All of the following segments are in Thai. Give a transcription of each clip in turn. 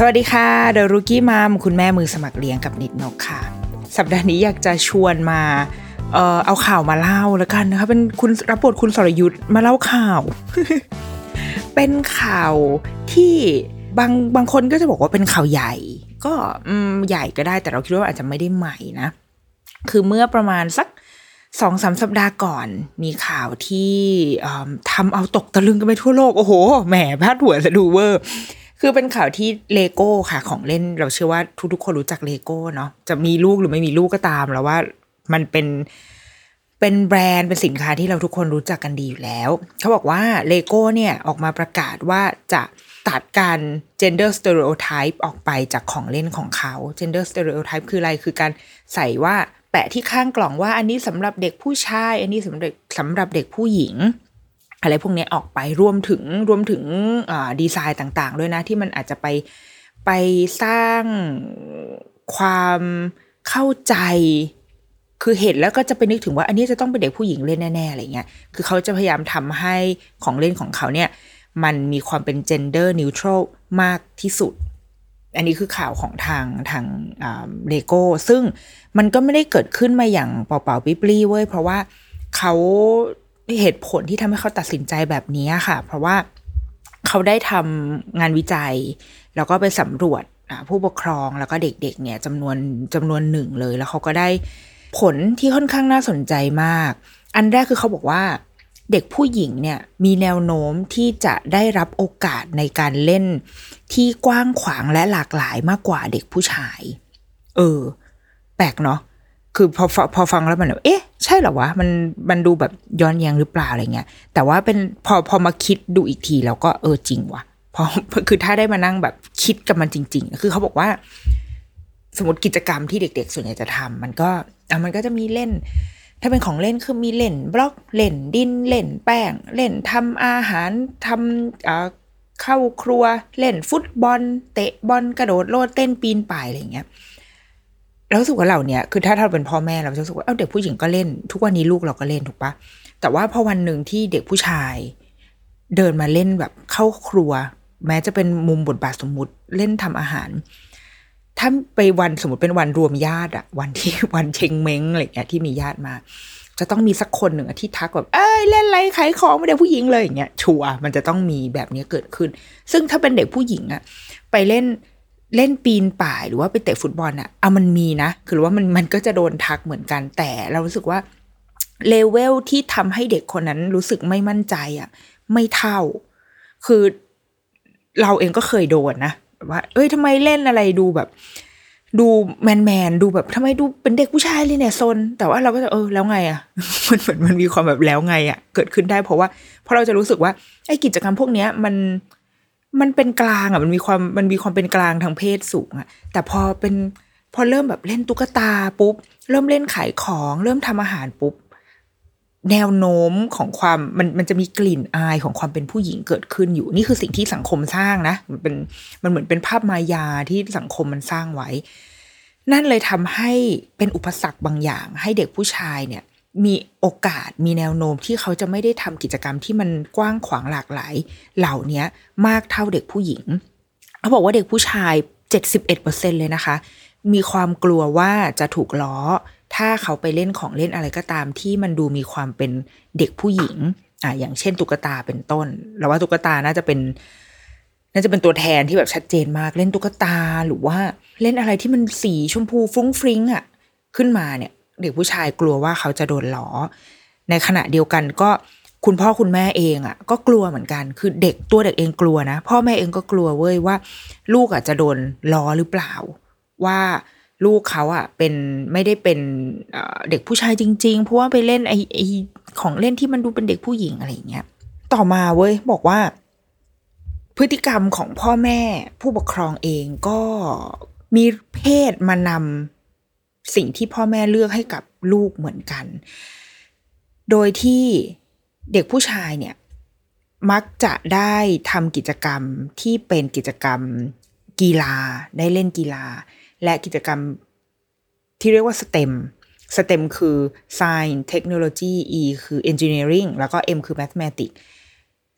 สวัสดีค่ะเดอรุกี้มัมคุณแม่มือสมัครเลี้ยงกับนิดนกค่ะ สัปดาห์นี้อยากจะชวนมาเอ่อเอาข่าวมาเล่าแล้วกันนะคะ เป็นคุณรับบทคุณสรยุทธ์มาเล่าข่าว เป็นข่าวที่บางบางคนก็จะบอกว่าเป็นข่าวใหญ่ ก็อืมใหญ่ก็ได้แต่เราคิดว่าอาจจะไม่ได้ใหม่นะ คือเมื่อประมาณสักสองสามสัปดาห์ก่อน มีข่าวที่ทำเอาตกตะลึงกันไปทั่วโลก โอ้โหแหมพาดหัวสะดูเวอร์ คือเป็นข่าวที่เลโก้ค่ะ ของเล่นเราเชื่อว่าทุกๆคนรู้จักเลโก้เนาะจะมีลูกหรือไม่มีลูกก็ตามแล้วว่ามันเป็นเป็นแบรนด์เป็นสินค้าที่เราทุกคนรู้จักกันดีอยู่แล้ว เขาบอกว่าเลโก้เนี่ยออกมาประกาศว่าจะตัดการ gender stereotype ออกไปจากของเล่นของเขา gender stereotype คืออะไรคือการใส่ว่าแปะที่ข้างกล่องว่าอันนี้สำหรับเด็กผู้ชาย อันนี้สำหรับเด็กสำหรับเด็กผู้หญิง อะไรพวกนี้ออกไปรวมถึงรวมถึงดีไซน์ต่าง ๆ ด้วยนะ ที่มันอาจจะไปไปสร้างความเข้าใจ คือเห็นแล้วก็จะไปนึกถึงว่า อันนี้จะต้องเป็นเด็กผู้หญิงเล่นแน่ๆอะไรเงี้ยคือเขาจะพยายามทำให้ของเล่นของเขาเนี่ย มันมีความเป็น gender neutral มากที่สุด อันนี้คือข่าวของทางทางเลโก้ซึ่งมันก็ไม่ได้เกิดขึ้นมาอย่างเปล่าๆปิ๊บลี่เว้ยเพราะว่าเขา เหตุผลที่ทำให้เขาตัดสินใจแบบนี้ค่ะ เพราะว่าเขาได้ทำงานวิจัย แล้วก็ไปสำรวจผู้ปกครองแล้วก็เด็กๆเนี่ยจำนวนจำนวนหนึ่งเลย แล้วเขาก็ได้ผลที่ค่อนข้างน่าสนใจมาก อันแรกคือเขาบอกว่าเด็กผู้หญิงเนี่ยมีแนวโน้มที่จะได้รับโอกาสในการเล่นที่กว้างขวางและหลากหลายมากกว่าเด็กผู้ชาย เออ แปลกเนาะ คือพอพอฟังแล้วมันแบบเอ๊ะ ใช่เหรอวะ มันมันดูแบบย้อนแย้งหรือเปล่าอะไรเงี้ย แต่ว่าเป็นพอพอมาคิดดูอีกทีแล้วก็เออจริงว่ะพราะคือถ้าได้มานั่งแบบคิดกับมันจริง ๆ คือเขาบอกว่า สมมติกิจกรรมที่เด็ก ๆ ส่วนใหญ่จะทำมันก็อะมันก็จะมีเล่น ถ้าเป็นของเล่นคือมีเล่นบล็อกเล่นดินเล่นแป้ง เล่นทำอาหารทำอ่าเข้าครัวเล่นฟุตบอล เตะบอลกระโดดโลดเต้นปีนป่ายอะไรเงี้ย แล้วรู้สึกว่าเราเนี่ยคือถ้าเราเป็นพ่อแม่เราจะรู้สึกว่าเอ้าเด็กผู้หญิงก็เล่น ทุกวันนี้ลูกเราก็เล่นถูกปะแต่ว่าพอวันหนึ่งที่เด็กผู้ชาย เดินมาเล่นแบบเข้าครัว แม้จะเป็นมุมบทบาทสมมุติเล่นทำอาหาร ถ้าไปวันสมมติเป็นวันรวมญาติอะวันที่วันเชงเม้งอะไรเงี้ยที่มีญาติมา จะต้องมีสักคนหนึ่งที่ทักแบบเอ้ยเล่นอะไรขายของไม่ได้ผู้หญิงเลยอย่างเงี้ยชัวมันจะต้องมีแบบนี้เกิดขึ้น ซึ่งถ้าเป็นเด็กผู้หญิงอะไปเล่น เล่นปีนป่ายหรือว่าไปเตะฟุตบอลอะเอามันมีนะ คือว่ามันมันก็จะโดนทักเหมือนกันแต่เรารู้สึกว่าเลเวลที่ทำให้เด็กคนนั้นรู้สึกไม่มั่นใจอะไม่เท่า คือเราเองก็เคยโดนนะแบบว่า เอ้ยทำไมเล่นอะไรดูแบบ ดูแมนแมนดูแบบทำไมดูเป็นเด็กผู้ชายเลยเนี่ยซนแต่ว่าเราก็จะเออแล้วไงอะมันเหมือนมันมีความแบบแล้วไงอะเกิดขึ้นได้เพราะว่าเพราะเราจะรู้สึกว่าไอ้กิจกรรมพวกเนี้ยมัน มันเป็นกลางอะมันมีความมันมีความเป็นกลางทางเพศสูงอะ แต่พอเป็นพอเริ่มแบบเล่นตุ๊กตาปุ๊บ เริ่มเล่นขายของ เริ่มทำอาหารปุ๊บ แนวโน้มของความมันมันจะมีกลิ่นอายของความเป็นผู้หญิงเกิดขึ้นอยู่ นี่คือสิ่งที่สังคมสร้างนะ มันเป็นมันเหมือนเป็นภาพมายาที่สังคมมันสร้างไว้ นั่นเลยทำให้เป็นอุปสรรคบางอย่าง ให้เด็กผู้ชายเนี่ย มีโอกาสมีแนวโน้มที่เขาจะไม่ได้ทำกิจกรรมที่มันกว้างขวางหลากหลาย เหล่านี้มากเท่าเด็กผู้หญิง เขาบอกว่าเด็กผู้ชาย 71%เลยนะคะ มีความกลัวว่าจะถูกล้อ ถ้าเขาไปเล่นของเล่นอะไรก็ตามที่มันดูมีความเป็นเด็กผู้หญิงอ่าอย่างเช่นตุ๊กตาเป็นต้นเราว่าตุ๊กตาน่าจะเป็น น่าจะเป็นตัวแทนที่แบบชัดเจนมากเล่นตุ๊กตาหรือว่าเล่นอะไรที่มันสีชมพูฟรุ้งฟริ้งอะขึ้นมาเนี่ย เด็กผู้ชายกลัวว่าเขาจะโดนล้อ ในขณะเดียวกันก็คุณพ่อคุณแม่เองอะ ก็กลัวเหมือนกัน คือเด็กตัวเด็กเองกลัวนะ พ่อแม่เองก็กลัวเว้ยว่า ลูกอะจะโดนล้อหรือเปล่า ว่าลูกเขาอะเป็นไม่ได้เป็นเอ่อเด็กผู้ชายจริง ๆ เพราะว่าไปเล่นไอไอของเล่นที่มันดูเป็นเด็กผู้หญิงอะไรอย่างเงี้ยต่อมาเว้ยบอกว่า พฤติกรรมของพ่อแม่ผู้ปกครองเองก็มีเพศมานำ สิ่งที่พ่อแม่เลือกให้กับลูกเหมือนกัน โดยที่เด็กผู้ชายเนี่ยมักจะได้ทำกิจกรรมที่เป็นกิจกรรมกีฬาได้เล่นกีฬา และกิจกรรมที่เรียกว่า STEM STEM คือ Science Technology E คือ Engineering แล้วก็ M คือ Mathematics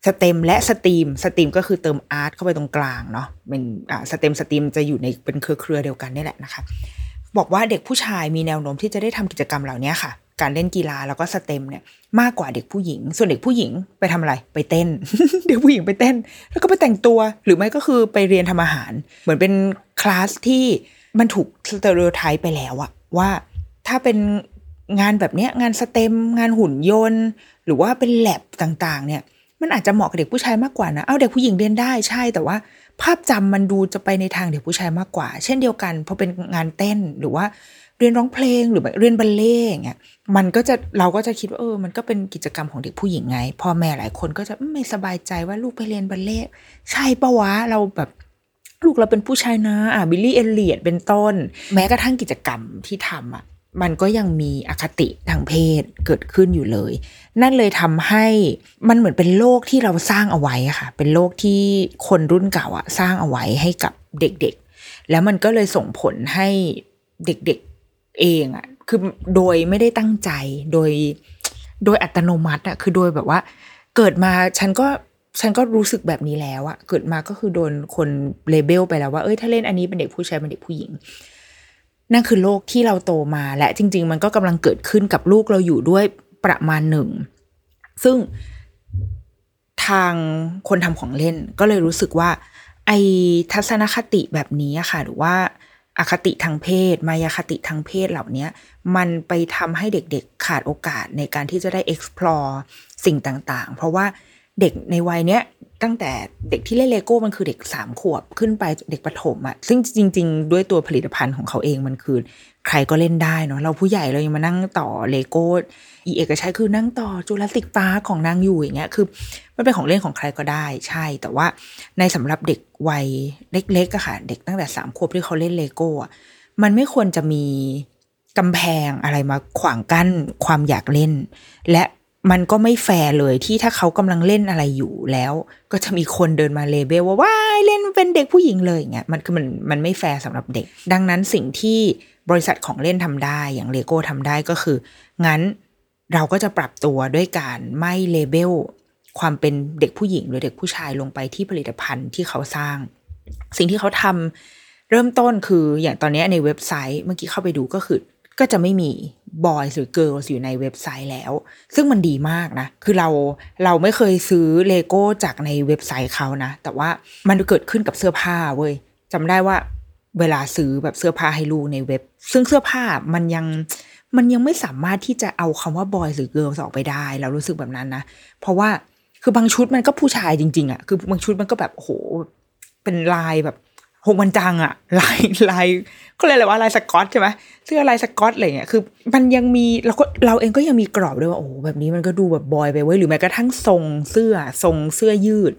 STEM และ STEAM STEAM ก็คือเติม art เข้าไปตรงกลางเนาะเป็น STEM STEAM จะอยู่ในเป็นเครือเครือเดียวกันนี่แหละนะคะ บอกว่าเด็กผู้ชายมีแนวโน้มที่จะได้ทำกิจกรรมเหล่านี้ค่ะ การเล่นกีฬาแล้วก็ STEM เนี่ยมากกว่าเด็กผู้หญิง ส่วนเด็กผู้หญิงไปทำอะไรไปเต้น เด็กผู้หญิงไปเต้น แล้วก็ไปแต่งตัว หรือไม่ก็คือไปเรียนทำอาหาร เหมือนเป็นคลาสที่มันถูก stereotype ไปแล้วอะว่าถ้าเป็นงานแบบเนี้ยงาน STEM งานหุ่นยนต์ หรือว่าเป็นแลบต่างๆ เนี่ย มันอาจจะเหมาะกับเด็กผู้ชายมากกว่านะ เอาเด็กผู้หญิงเรียนได้ใช่แต่ว่า ภาพจำมันดูจะไปในทางเด็กผู้ชายมากกว่า เช่นเดียวกันพอเป็นงานเต้นหรือว่าเรียนร้องเพลงหรือแบบเรียนบัลเล่ต์อย่างเงี้ยมันก็จะเราก็จะคิดว่าเออ มันก็เป็นกิจกรรมของเด็กผู้หญิงไงพ่อแม่หลายคนก็จะไม่สบายใจว่าลูกไปเรียนบัลเล่ต์ใช่ปะวะเราแบบลูกเราเป็นผู้ชายนะอะบิลลี่เอเลียดเป็นต้น แม้กระทั่งกิจกรรมที่ทำอะ มันก็ยังมีอคติทางเพศเกิดขึ้นอยู่เลย นั่นเลยทำให้มันเหมือนเป็นโลกที่เราสร้างเอาไว้ค่ะ เป็นโลกที่คนรุ่นเก่าอะสร้างเอาไว้ให้กับเด็กๆ แล้วมันก็เลยส่งผลให้เด็กๆเองอะคือโดยไม่ได้ตั้งใจโดยโดยอัตโนมัติอะคือโดยแบบว่า เกิดมาฉันก็ฉันก็รู้สึกแบบนี้แล้วอะเกิดมาก็คือโดนคนเลเบลไปแล้วว่า เอ้ย ถ้าเล่นอันนี้เป็นเด็กผู้ชายเป็นเด็กผู้หญิง นั่นคือโลกที่เราโตมาและจริง ๆ มันก็กำลังเกิดขึ้นกับลูกเราอยู่ด้วยประมาณหนึ่ง ซึ่งทางคนทำของเล่นก็เลยรู้สึกว่า ไอทัศนคติแบบนี้ค่ะ หรือว่าอคติทางเพศ มายาคติทางเพศเหล่านี้มันไปทำให้เด็กๆขาดโอกาสในการที่จะได้ explore สิ่งต่างๆ เพราะว่า เด็กในวัยเนี้ยตั้งแต่เด็กที่เล่นเลโก้มันคือเด็กสามขวบขึ้นไปเด็กประถมอะซึ่งจริง ๆ ด้วยตัวผลิตภัณฑ์ของเขาเองมันคือ ใครก็เล่นได้เนาะเราผู้ใหญ่เรายังมานั่งต่อเลโก้อีเอกชัยคือนั่งต่อ Jurassic Park ของนางอยู่อย่างเงี้ยคือมันเป็นของเล่นของใครก็ได้ใช่ แต่ว่าในสำหรับเด็กวัยเล็กๆอะค่ะ เด็กตั้งแต่สามขวบที่เขาเล่นเลโก้อะมันไม่ควรจะมีกำแพงอะไรมาขวางกั้นความอยากเล่น และ มันก็ไม่แฟร์เลยที่ถ้าเขากำลังเล่นอะไรอยู่แล้ว ก็จะมีคนเดินมา label ว่าว้ายเล่นเป็นเด็กผู้หญิงเลยอย่างเงี้ยมันคือมันมันไม่แฟร์สำหรับเด็ก ดังนั้นสิ่งที่บริษัทของเล่นทำได้อย่างเลโก้ทำได้ก็คือ งั้นเราก็จะปรับตัวด้วยการไม่ label ความเป็นเด็กผู้หญิงหรือเด็กผู้ชายลงไปที่ผลิตภัณฑ์ที่เขาสร้าง สิ่งที่เขาทำเริ่มต้นคืออย่างตอนนี้ในเว็บไซต์เมื่อกี้เข้าไปดูก็คือ ก็จะไม่มี boys หรือ girls อยู่ในเว็บไซต์แล้ว ซึ่งมันดีมากนะ คือเราเราไม่เคยซื้อเลโก้จากในเว็บไซต์เขานะ แต่ว่ามันเกิดขึ้นกับเสื้อผ้าเว้ยจำได้ว่าเวลาซื้อแบบเสื้อผ้าให้ลูกในเว็บ ซึ่งเสื้อผ้ามันยังมันยังไม่สามารถที่จะเอาคำว่า boys หรือ girls ออกไปได้ เรารู้สึกแบบนั้นนะ เพราะว่าคือบางชุดมันก็ผู้ชายจริง ๆอะ่ะคือบางชุดมันก็แบบโอ้โหเป็นลายแบบ หงมันจังอะลายลายก็เลยกอะไรว่าลายสกอตใช่ไหมเสื้อลายสกอตอะไรเงี้ยคือ มันยังมีเราก็เราเองก็ยังมีกรอบด้วยว่าโอ้แบบนี้มันก็ดูแบบบอยไปเว้หรือแม้กระทั่งทรงเสื้อทรงเสื้อยืด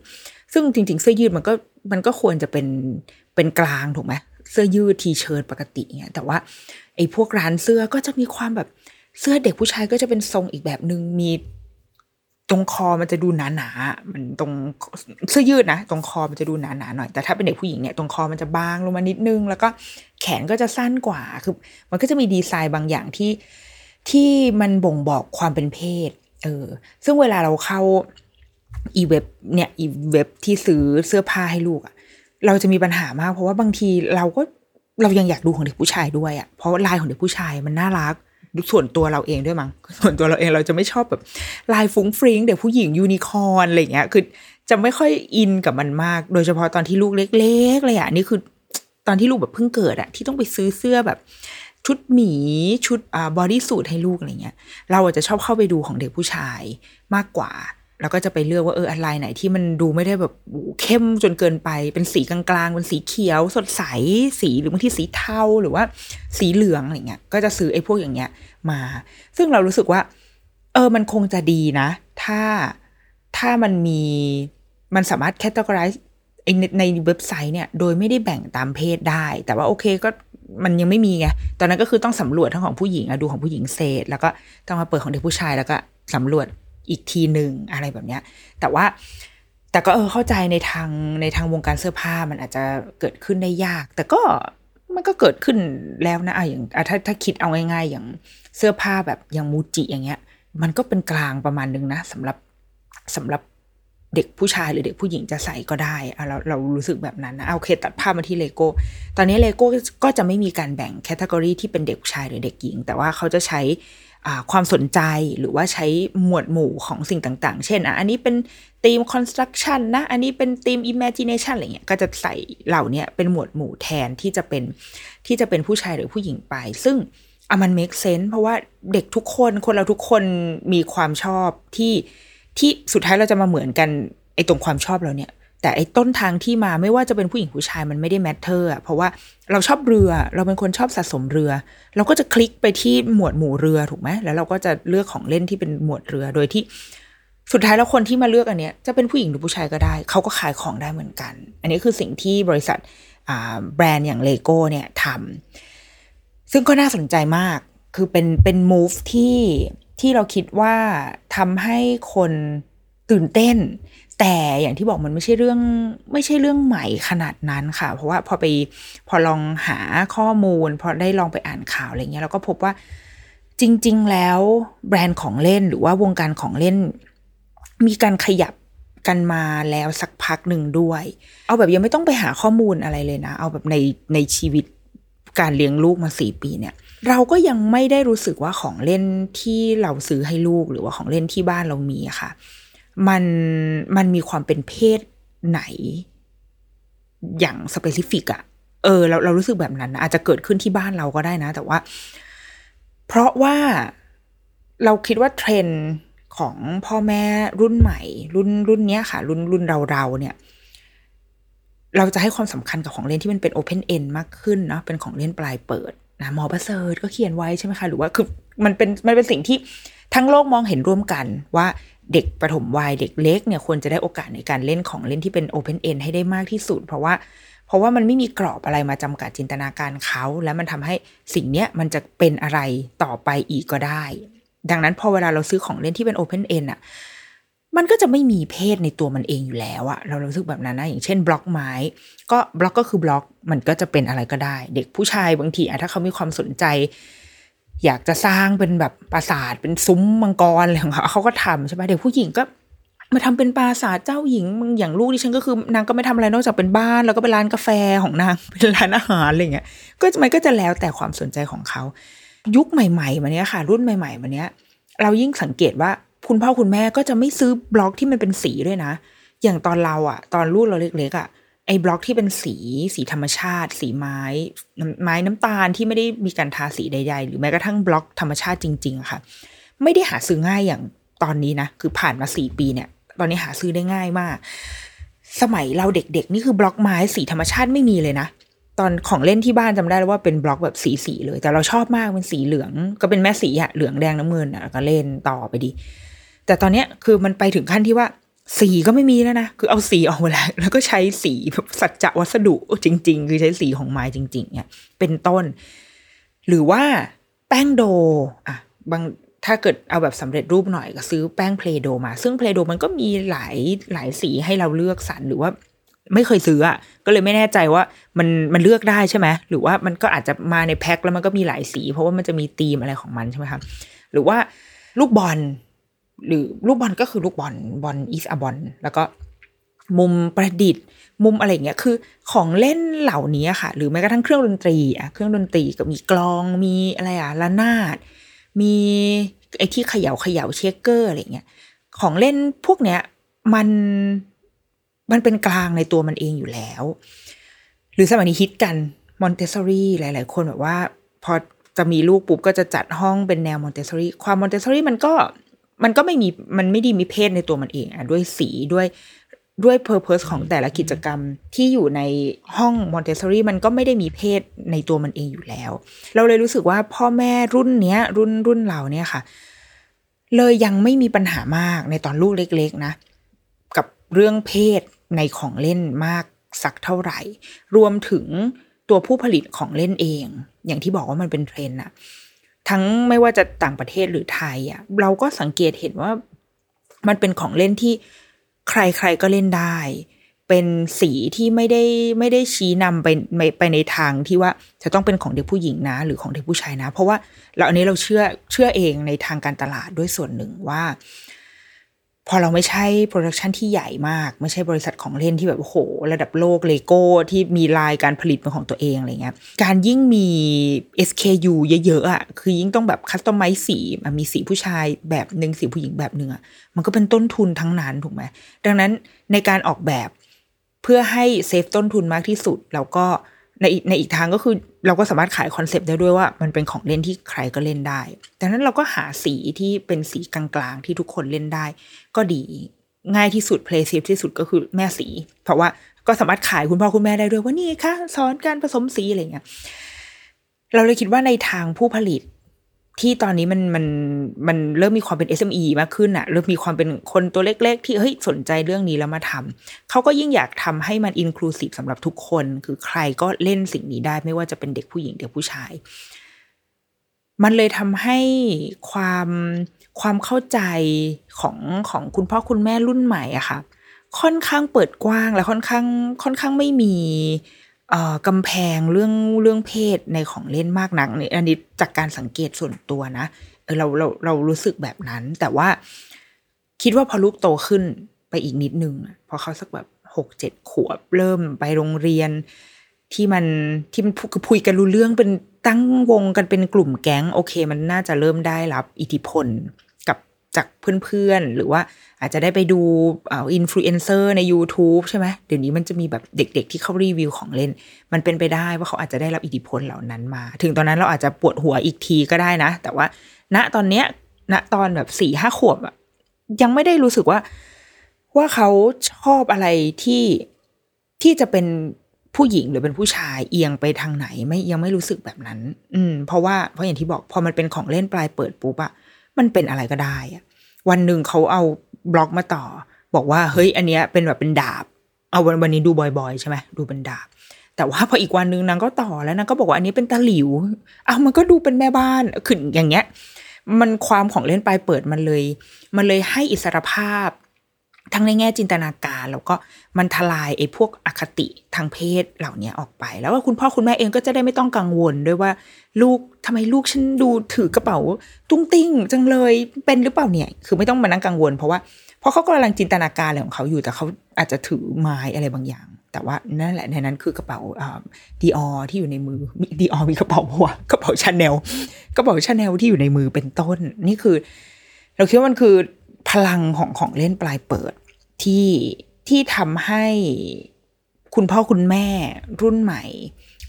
ซึ่งจริง ๆ เสื้อยืดมันก็มันก็ควรจะเป็นเป็นกลางถูกไหมเสื้อยืดทีเชิ้ตปกติเงี้ยแต่ว่าไอ้พวกร้านเสื้อก็จะมีความแบบเสื้อเด็กผู้ชายก็จะเป็นทรงอีกแบบหนึ่งมี ตรงคอมันจะดูหนาหนาๆมันตรงเสื้อยืดนะ ตรงคอมันจะดูหนาหนาๆหน่อย แต่ถ้าเป็นเด็กผู้หญิงเนี่ย ตรงคอมันจะบางลงมานิดนึง แล้วก็แขนก็จะสั้นกว่า คือ มันก็จะมีดีไซน์บางอย่างที่ที่มันบ่งบอกความเป็นเพศ เออ ซึ่งเวลาเราเข้าอีเว็บเนี่ย อีเว็บที่ซื้อเสื้อผ้าให้ลูกอะเราจะมีปัญหามาก เพราะว่าบางทีเราก็เรายังอยากดูของเด็กผู้ชายด้วยอะเพราะลายของเด็กผู้ชายมันน่ารัก ส่วนตัวเราเองด้วยมั้งส่วนตัวเราเองเราจะไม่ชอบแบบลายฟรุ้งฟริ้งเด็กผู้หญิงยูนิคอร์นอะไรเงี้ยคือจะไม่ค่อยอินกับมันมาก โดยเฉพาะตอนที่ลูกเล็กๆเลยอะนี่คือตอนที่ลูกแบบเพิ่งเกิดอะที่ต้องไปซื้อเสื้อแบบ ชุดหมีชุดอ่า bodysuit ให้ลูกอะไรเงี้ย เราอาจจะชอบเข้าไปดูของเด็กผู้ชายมากกว่า แล้วก็จะไปเลือกว่าเอออะไรไหนที่มันดูไม่ได้แบบเข้มจนเกินไป เป็นสีกลางๆเป็นสีเขียว สดใสสีหรือบางทีสีเทาหรือว่าสีเหลืองอะไรเงี้ยก็จะซื้อไอ้พวกอย่างเงี้ยมา ซึ่งเรารู้สึกว่า เออมันคงจะดีนะ ถ้าถ้ามันมีมันสามารถ categorize ไอ้ในในเว็บไซต์เนี่ยโดยไม่ได้แบ่งตามเพศได้ แต่ว่าโอเคก็มันยังไม่มีไง ตอนนั้นก็คือต้องสำรวจทั้งของผู้หญิงอะดูของผู้หญิงเศษ แล้วก็ต้องมาเปิดของเด็กผู้ชายแล้วก็สำรวจ อีกทีหนึ่งอะไรแบบเนี้ย แต่ว่าแต่ก็เออเข้าใจในทางในทางวงการเสื้อผ้ามันอาจจะเกิดขึ้นได้ยาก แต่ก็มันก็เกิดขึ้นแล้วนะอะอย่างถ้าถ้าคิดเอาง่ายๆ อย่างเสื้อผ้าแบบอย่าง MUJI อย่างเงี้ย มันก็เป็นกลางประมาณนึงนะสำหรับสำหรับเด็กผู้ชายหรือเด็กผู้หญิงจะใส่ก็ได้เราเรารู้สึกแบบนั้นนะเอาโอเคตัดภาพมาที่เลโก้ตอนนี้เลโก้ก็จะไม่มีการแบ่ง category ที่เป็นเด็กชายหรือเด็กหญิง แต่ว่าเขาจะใช้ ความสนใจหรือว่าใช้หมวดหมู่ของสิ่งต่าง ๆ เช่นอะอันนี้เป็นธีม construction นะ อันนี้เป็นธีม imagination อะไรเงี้ย ก็จะใส่เหล่านี้เป็นหมวดหมู่แทนที่จะเป็นที่จะเป็นผู้ชายหรือผู้หญิงไป ซึ่งอะมัน make sense เพราะว่าเด็กทุกคนคนเราทุกคนมีความชอบที่ที่สุดท้ายเราจะมาเหมือนกันไอ้ตรงความชอบเราเนี่ย แต่ไอ้ต้นทางที่มาไม่ว่าจะเป็นผู้หญิงผู้ชายมันไม่ได้แมทเทอร์อะเพราะว่าเราชอบเรือเราเป็นคนชอบสะสมเรือ เราก็จะคลิกไปที่หมวดหมู่เรือถูกไหมแล้วเราก็จะเลือกของเล่นที่เป็นหมวดเรือโดยที่สุดท้ายแล้วคนที่มาเลือกอันเนี้ยจะเป็นผู้หญิงหรือผู้ชายก็ได้ เขาก็ขายของได้เหมือนกัน อันนี้คือสิ่งที่บริษัทแบรนด์อย่างเลโก้เนี่ยทำซึ่งก็น่าสนใจมากคือเป็นเป็น move ที่ที่เราคิดว่าทำให้คนตื่นเต้น แต่อย่างที่บอกมันไม่ใช่เรื่องไม่ใช่เรื่องใหม่ขนาดนั้นค่ะ เพราะว่าพอไปพอลองหาข้อมูล พอได้ลองไปอ่านข่าวอะไรเงี้ยเราก็พบว่าจริง ๆ แล้วแบรนด์ของเล่นหรือว่าวงการของเล่น มีการขยับกันมาแล้วสักพักหนึ่งด้วย เอาแบบยังไม่ต้องไปหาข้อมูลอะไรเลยนะ เอาแบบในในชีวิตการเลี้ยงลูกมาสี่ปีเนี่ย เราก็ยังไม่ได้รู้สึกว่าของเล่นที่เราซื้อให้ลูกหรือว่าของเล่นที่บ้านเรามีค่ะ มันมันมีความเป็นเพศไหน อย่าง specific อะเออเราเรารู้สึกแบบนั้นนะอาจจะเกิดขึ้นที่บ้านเราก็ได้นะ แต่ว่า เพราะว่าเราคิดว่าเทรนด์ของพ่อแม่รุ่นใหม่ รุ่นรุ่นเนี้ยค่ะ รุ่นรุ่นเราเราเนี่ย เราจะให้ความสำคัญกับของเล่นที่มันเป็น open end มากขึ้นเนาะเป็นของเล่นปลายเปิดนะหมอประเสริฐก็เขียนไว้ใช่ไหมคะ หรือว่าคือมันเป็นมันเป็นสิ่งที่ทั้งโลกมองเห็นร่วมกันว่า เด็กประถมวัยเด็กเล็กเนี่ยควรจะได้โอกาสในการเล่นของเล่นที่เป็น open end ให้ได้มากที่สุด เพราะว่าเพราะว่ามันไม่มีกรอบอะไรมาจำกัดจินตนาการเขา แล้วมันทำให้สิ่งเนี้ยมันจะเป็นอะไรต่อไปอีกก็ได้ ดังนั้นพอเวลาเราซื้อของเล่นที่เป็น open end อะมันก็จะไม่มีเพศในตัวมันเองอยู่แล้วอะเรารู้สึกแบบนั้นนะ อย่างเช่นบล็อกไม้ ก็บล็อกก็คือบล็อก มันก็จะเป็นอะไรก็ได้ เด็กผู้ชายบางทีอะถ้าเขามีความสนใจ อยากจะสร้างเป็นแบบปราสาทเป็นซุ้มมังกรอะไรของเขาเขาก็ทำใช่ไหมเด็กผู้หญิงก็มาทำเป็นปราสาทเจ้าหญิงมึงอย่างลูกดิฉันก็คือนางก็ไม่ทำอะไรนอกจากเป็นบ้านแล้วก็เป็นร้านกาแฟของนางเป็นร้านอาหารอะไรเงี้ยก็มันก็จะแล้วแต่ความสนใจของเขา ยุคใหม่ๆมาเนี้ยค่ะ รุ่นใหม่ๆมาเนี้ย เรายิ่งสังเกตว่าคุณพ่อคุณแม่ก็จะไม่ซื้อบล็อกที่มันเป็นสีด้วยนะ อย่างตอนเราอะตอนลูกเราเล็กๆอะ อ้บล็อกที่เป็นสีสีธรรมชาติ สีไม้ไม้น้ำตาลที่ไม่ได้มีการทาสีใด ๆ หรือแม้กระทั่งบล็อกธรรมชาติจริงๆค่ะ ไม่ได้หาซื้อง่ายอย่างตอนนี้นะ คือผ่านมาสี่ปีเนี่ย ตอนนี้หาซื้อได้ง่ายมาก สมัยเราเด็กๆ นี่คือบล็อกไม้สีธรรมชาติไม่มีเลยนะตอนของเล่นที่บ้านจำได้วว่าเป็นบล็อกแบบสีสีเลย แต่เราชอบมากเป็นสีเหลืองก็เป็นแม่สีอะเหลืองแดงน้ำเงินอะก็เล่นต่อไปดี แต่ตอนเนี้ยคือมันไปถึงขั้นที่ว่า สีก็ไม่มีแล้วนะ คือเอาสีออกมาแล้ว แล้วก็ใช้สีแบบสัจจะวัสดุจริง ๆ คือใช้สีของไม้จริง ๆ เนี่ย เป็นต้น หรือว่าแป้งโดอะบางถ้าเกิดเอาแบบสำเร็จรูปหน่อยก็ซื้อแป้งเพลโดมา ซึ่งเพลโดมันก็มีหลายหลายสีให้เราเลือกสรรหรือว่าไม่เคยซื้ออะก็เลยไม่แน่ใจว่ามันมันเลือกได้ใช่ไหมหรือว่ามันก็อาจจะมาในแพ็คแล้วมันก็มีหลายสี เพราะว่ามันจะมีธีมอะไรของมันใช่ไหมคะหรือว่าลูกบอล หรือลูกบอลก็คือลูกบอลบอลอีสอบอลแล้วก็มุมประดิษฐ์ มุมอะไรอย่างเงี้ยคือของเล่นเหล่านี้ค่ะ หรือแม้กระทั่งเครื่องดนตรีอะเครื่องดนตรีก็มีกลองมีอะไรอะระนาด มีไอ้ที่เขย่าเขย่าเชคเกอร์อะไรเงี้ยของเล่นพวกเนี้ยมันมันเป็นกลางในตัวมันเองอยู่แล้ว หรือสมัยนี้ฮิตกันMontessori หลาย ๆ คนแบบว่า พอจะมีลูกปุ๊บก็จะจัดห้องเป็นแนว Montessori ความ Montessori มันก็ มันก็ไม่มีมันไม่ได้มีเพศในตัวมันเองอะด้วยสีด้วยด้วย purpose ของแต่ละกิจกรรมที่อยู่ในห้อง Montessori มันก็ไม่ได้มีเพศในตัวมันเองอยู่แล้ว เราเลยรู้สึกว่าพ่อแม่รุ่นเนี้ย รุ่นรุ่นเราเนี่ยค่ะ เลยยังไม่มีปัญหามากในตอนลูกเล็ก ๆ นะ กับเรื่องเพศในของเล่นมากสักเท่าไหร่ รวมถึงตัวผู้ผลิตของเล่นเอง อย่างที่บอกว่ามันเป็นเทรนด์อะ ทั้งไม่ว่าจะต่างประเทศหรือไทยอะเราก็สังเกตเห็นว่ามันเป็นของเล่นที่ใครๆก็เล่นได้ เป็นสีที่ไม่ได้ไม่ได้ชี้นำไปไปในทางที่ว่าจะต้องเป็นของเด็กผู้หญิงนะ หรือของเด็กผู้ชายนะ เพราะว่าเราอันนี้เราเชื่อเชื่อเองในทางการตลาดด้วยส่วนหนึ่งว่า พอเราไม่ใช่ production ที่ใหญ่มาก ไม่ใช่บริษัทของเล่นที่แบบโอ้โห ระดับโลกเลโก้ที่มีไลน์การผลิตเป็นของตัวเองอะไรเงี้ยการยิ่งมี SKU เยอะๆอะคือยิ่งต้องแบบ customize สีมีสีผู้ชายแบบหนึ่งสีผู้หญิงแบบหนึ่งอะมันก็เป็นต้นทุนทั้งนั้นถูกไหมดังนั้นในการออกแบบเพื่อให้ save ต้นทุนมากที่สุดแล้วก็ในในอีกทางก็คือ เราก็สามารถขายคอนเซปต์ได้ด้วยว่า มันเป็นของเล่นที่ใครก็เล่นได้ดังนั้นเราก็หาสีที่เป็นสีกลางๆ ที่ทุกคนเล่นได้ ก็ที่ง่ายที่สุด play safe ที่สุดก็คือแม่สี เพราะว่าก็สามารถขายคุณพ่อคุณแม่ได้ด้วยว่านี่ค่ะสอนการผสมสีอะไรเงี้ยเราเลยคิดว่าในทางผู้ผลิต ที่ตอนนี้มันมันมันเริ่มมีความเป็น SME มากขึ้นอะเริ่มมีความเป็นคนตัวเล็ก ๆ ที่เฮ้ยสนใจเรื่องนี้แล้วมาทำเขาก็ยิ่งอยากทำให้มัน inclusive สำหรับทุกคน คือใครก็เล่นสิ่งนี้ได้ไม่ว่าจะเป็นเด็กผู้หญิงเด็กผู้ชาย มันเลยทำให้ความความเข้าใจของของคุณพ่อคุณแม่รุ่นใหม่อะค่ะค่อนข้างเปิดกว้างและค่อนข้างค่อนข้างไม่มี กำแพงเรื่องเรื่องเพศในของเล่นมากนักนี่อันนี้จากการสังเกตส่วนตัวนะเออเราเราเรารู้สึกแบบนั้น แต่ว่าคิดว่าพอลูกโตขึ้นไปอีกนิดนึงพอเขาสักแบบหกเจ็ดขวบเริ่มไปโรงเรียน ที่มันที่มันคือคุยกันรู้เรื่องเป็นตั้งวงกันเป็นกลุ่มแก๊ง โอเค มันน่าจะเริ่มได้รับอิทธิพล จากเพื่อนๆ หรือว่าอาจจะได้ไปดูอินฟลูเอนเซอร์ใน YouTube ใช่ไหมเดี๋ยวนี้มันจะมีแบบเด็กๆ ที่เขารีวิวของเล่น มันเป็นไปได้ว่าเขาอาจจะได้รับอิทธิพลเหล่านั้นมา ถึงตอนนั้นเราอาจจะปวดหัวอีกทีก็ได้นะ แต่ว่า ณตอนเนี้ยณตอนแบบสี่ห้าขวบอะยังไม่ได้รู้สึกว่า ว่าเขาชอบอะไรที่ที่จะเป็นผู้หญิงหรือเป็นผู้ชายเอียงไปทางไหนไม่ยังไม่รู้สึกแบบนั้น อืม เพราะว่าเพราะอย่างที่บอกพอมันเป็นของเล่นปลายเปิดปุ๊บอะ มันเป็นอะไรก็ได้อะวันหนึ่งเขาเอาบล็อกมาต่อ บอกว่าเฮ้ย อันเนี้ยเป็นแบบเป็นดาบ เอาวันวันนี้ดูบ่อยๆใช่ไหมดูเป็นดาบ แต่ว่าพออีกวันหนึ่งนางก็ต่อแล้วนางก็บอกว่าอันนี้เป็นตะหลิวเอามันก็ดูเป็นแม่บ้านขึ้นอย่างเงี้ย มันความของเล่นปลายเปิดมันเลย มันเลยให้อิสรภาพ ทั้งในแง่จินตนาการ แล้วก็มันทลายไอ้พวกอคติทางเพศเหล่านี้ออกไป แล้วว่าคุณพ่อคุณแม่เองก็จะได้ไม่ต้องกังวลด้วยว่า ลูกทำไมลูกฉันดูถือกระเป๋าตุ้งติ้งจังเลยเป็นหรือเปล่าเนี่ย คือไม่ต้องมานั่งกังวล เพราะว่าเพราะเขากำลังจินตนาการอะไรของเขาอยู่แต่เขาอาจจะถือไม้อะไรบางอย่าง แต่ว่านั่นแหละในนั้นคือกระเป๋าดีออที่อยู่ในมือDior มีกระเป๋าหัวกระเป๋าชาแนลกระเป๋าชาแนลที่อยู่ในมือเป็นต้น นี่คือ เราคิดว่ามันคือพลังของของเล่นปลายเปิด ที่ที่ทำให้คุณพ่อคุณแม่รุ่นใหม่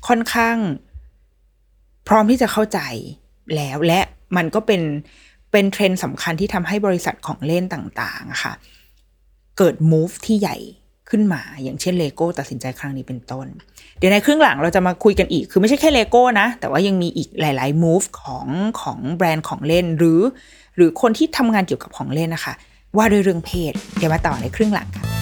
ค่อนข้าง พร้อมที่จะเข้าใจแล้วและมันก็เป็นเป็นเทรนด์สำคัญที่ทำให้บริษัทของเล่นต่างๆค่ะ เกิด move ที่ใหญ่ขึ้นมา อย่างเช่นเลโก้ตัดสินใจครั้งนี้เป็นต้น เดี๋ยวในครึ่งหลังเราจะมาคุยกันอีก คือไม่ใช่แค่เลโก้นะ แต่ว่ายังมีอีกหลาย ๆ move ของของแบรนด์ของเล่นหรือ หรือคนที่ทำงานเกี่ยวกับของเล่นนะคะ ว่าด้วยเรื่องเพศ เดี๋ยวมาต่อในครึ่งหลังค่ะ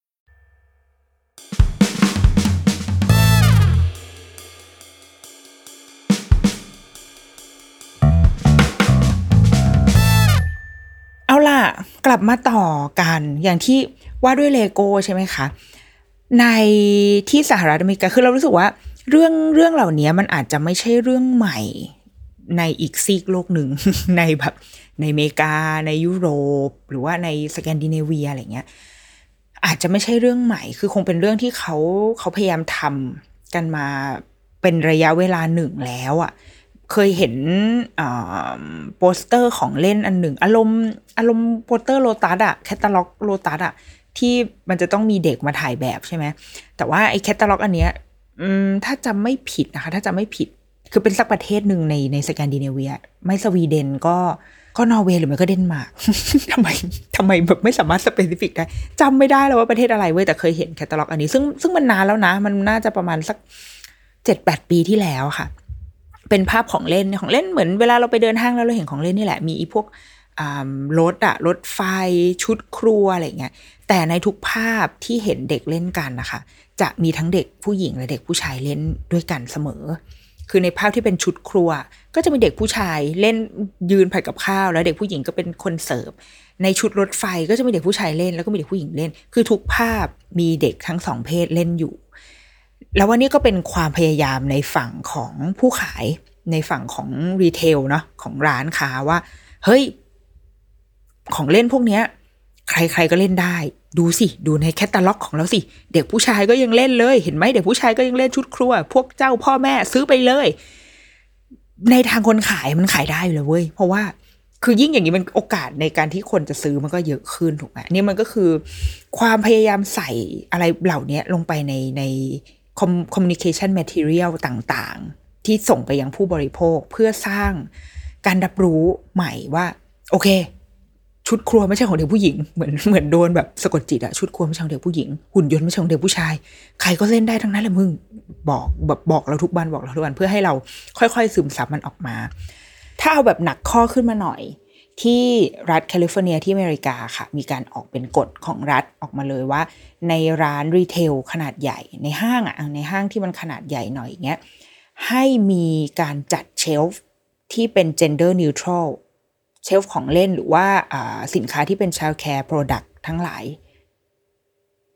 กลับมาต่อกันอย่างที่ว่าด้วยเลโก้ใช่ไหมคะ ในที่สหรัฐอเมริกาคือเรารู้สึกว่า เรื่องเรื่องเหล่านี้มันอาจจะไม่ใช่เรื่องใหม่ในอีกซีกโลกหนึ่งในแบบในอเมริกา ในยุโรป หรือว่าในสแกนดิเนเวียอะไรเงี้ยอาจจะไม่ใช่เรื่องใหม่ คือคงเป็นเรื่องที่เขาเขาพยายามทำกันมาเป็นระยะเวลาหนึ่งแล้วอะ่ะ เคยเห็นโปสเตอร์ของเล่นอันหนึ่ง อารมณ์อารมณ์โปสเตอร์โลตัสอะแคตตาล็อกโลตัสอะที่มันจะต้องมีเด็กมาถ่ายแบบใช่ไหม แต่ว่าไอ้แคตตาล็อกอันเนี้ยถ้าจำไม่ผิดนะคะ ถ้าจำไม่ผิดคือเป็นสักประเทศหนึ่งในในสแกนดิเนเวีย ไม่สวีเดนก็ก็นอร์เวย์หรือไม่ก็เดนมาร์กทำไมทำไมแบบไม่สามารถ specific ได้จำไม่ได้แล้วว่าประเทศอะไรเว้ยแต่เคยเห็นแคตตาล็อกอันนี้ ซึ่งซึ่งมันนานแล้วนะ มันน่าจะประมาณสักเจ็ดแปดปีที่แล้วค่ะ เป็นภาพของเล่นของเล่นเหมือนเวลาเราไปเดินห้างแล้วเราเห็นของเล่นนี่แหละมีอีพวกรถอะรถไฟชุดครัวอะไรเงี้ยแต่ในทุกภาพที่เห็นเด็กเล่นกันนะคะ จะมีทั้งเด็กผู้หญิงและเด็กผู้ชายเล่นด้วยกันเสมอ คือในภาพที่เป็นชุดครัว ก็จะมีเด็กผู้ชายเล่นยืนผัดกับข้าว แล้วเด็กผู้หญิงก็เป็นคนเสิร์ฟในชุดรถไฟก็จะมีเด็กผู้ชายเล่น แล้วก็มีเด็กผู้หญิงเล่น คือทุกภาพมีเด็กทั้งสองเพศเล่นอยู่ แล้ววันนี้ก็เป็นความพยายามในฝั่งของผู้ขายในฝั่งของรีเทลเนาะของร้านค้าว่า เฮ้ย ของเล่นพวกเนี้ย ใครๆก็เล่นได้ ดูสิ ดูในแคตตาล็อกของเราสิ เด็กผู้ชายก็ยังเล่นเลย เห็นไหมเด็กผู้ชายก็ยังเล่นชุดครัว พวกเจ้าพ่อแม่ซื้อไปเลย ในทางคนขายมันขายได้อยู่แล้วเว้ยเพราะว่าคือยิ่งอย่างนี้มันโอกาสในการที่คนจะซื้อมันก็เยอะขึ้นถูกไหมนี่มันก็คือ ความพยายามใส่อะไรเหล่านี้ลงไปในใน communication material ต่างๆ ที่ส่งไปยังผู้บริโภคเพื่อสร้างการรับรู้ใหม่ว่า โอเค ชุดครัวไม่ใช่ของเด็กผู้หญิง เหมือนเหมือนโดนแบบสะกดจิตอะชุดครัวไม่ใช่ของเด็กผู้หญิง หุ่นยนต์ไม่ใช่ของเด็กผู้ชาย ใครก็เล่นได้ทั้งนั้นแหละมึงบอกแบบบอกเราทุกวันบอกเราทุกวันเพื่อให้เราค่อยๆ ซึมซับมันออกมา ถ้าเอาแบบหนักข้อขึ้นมาหน่อย ที่รัฐแคลิฟอร์เนียที่อเมริกาค่ะ มีการออกเป็นกฎของรัฐออกมาเลยว่า ในร้านรีเทลขนาดใหญ่ในห้างอะในห้างที่มันขนาดใหญ่หน่อยอย่างเงี้ยให้มีการจัดเชลฟ์ที่เป็น gender neutral เชลฟ์ของเล่นหรือว่าสินค้าที่เป็น child care product ทั้งหลาย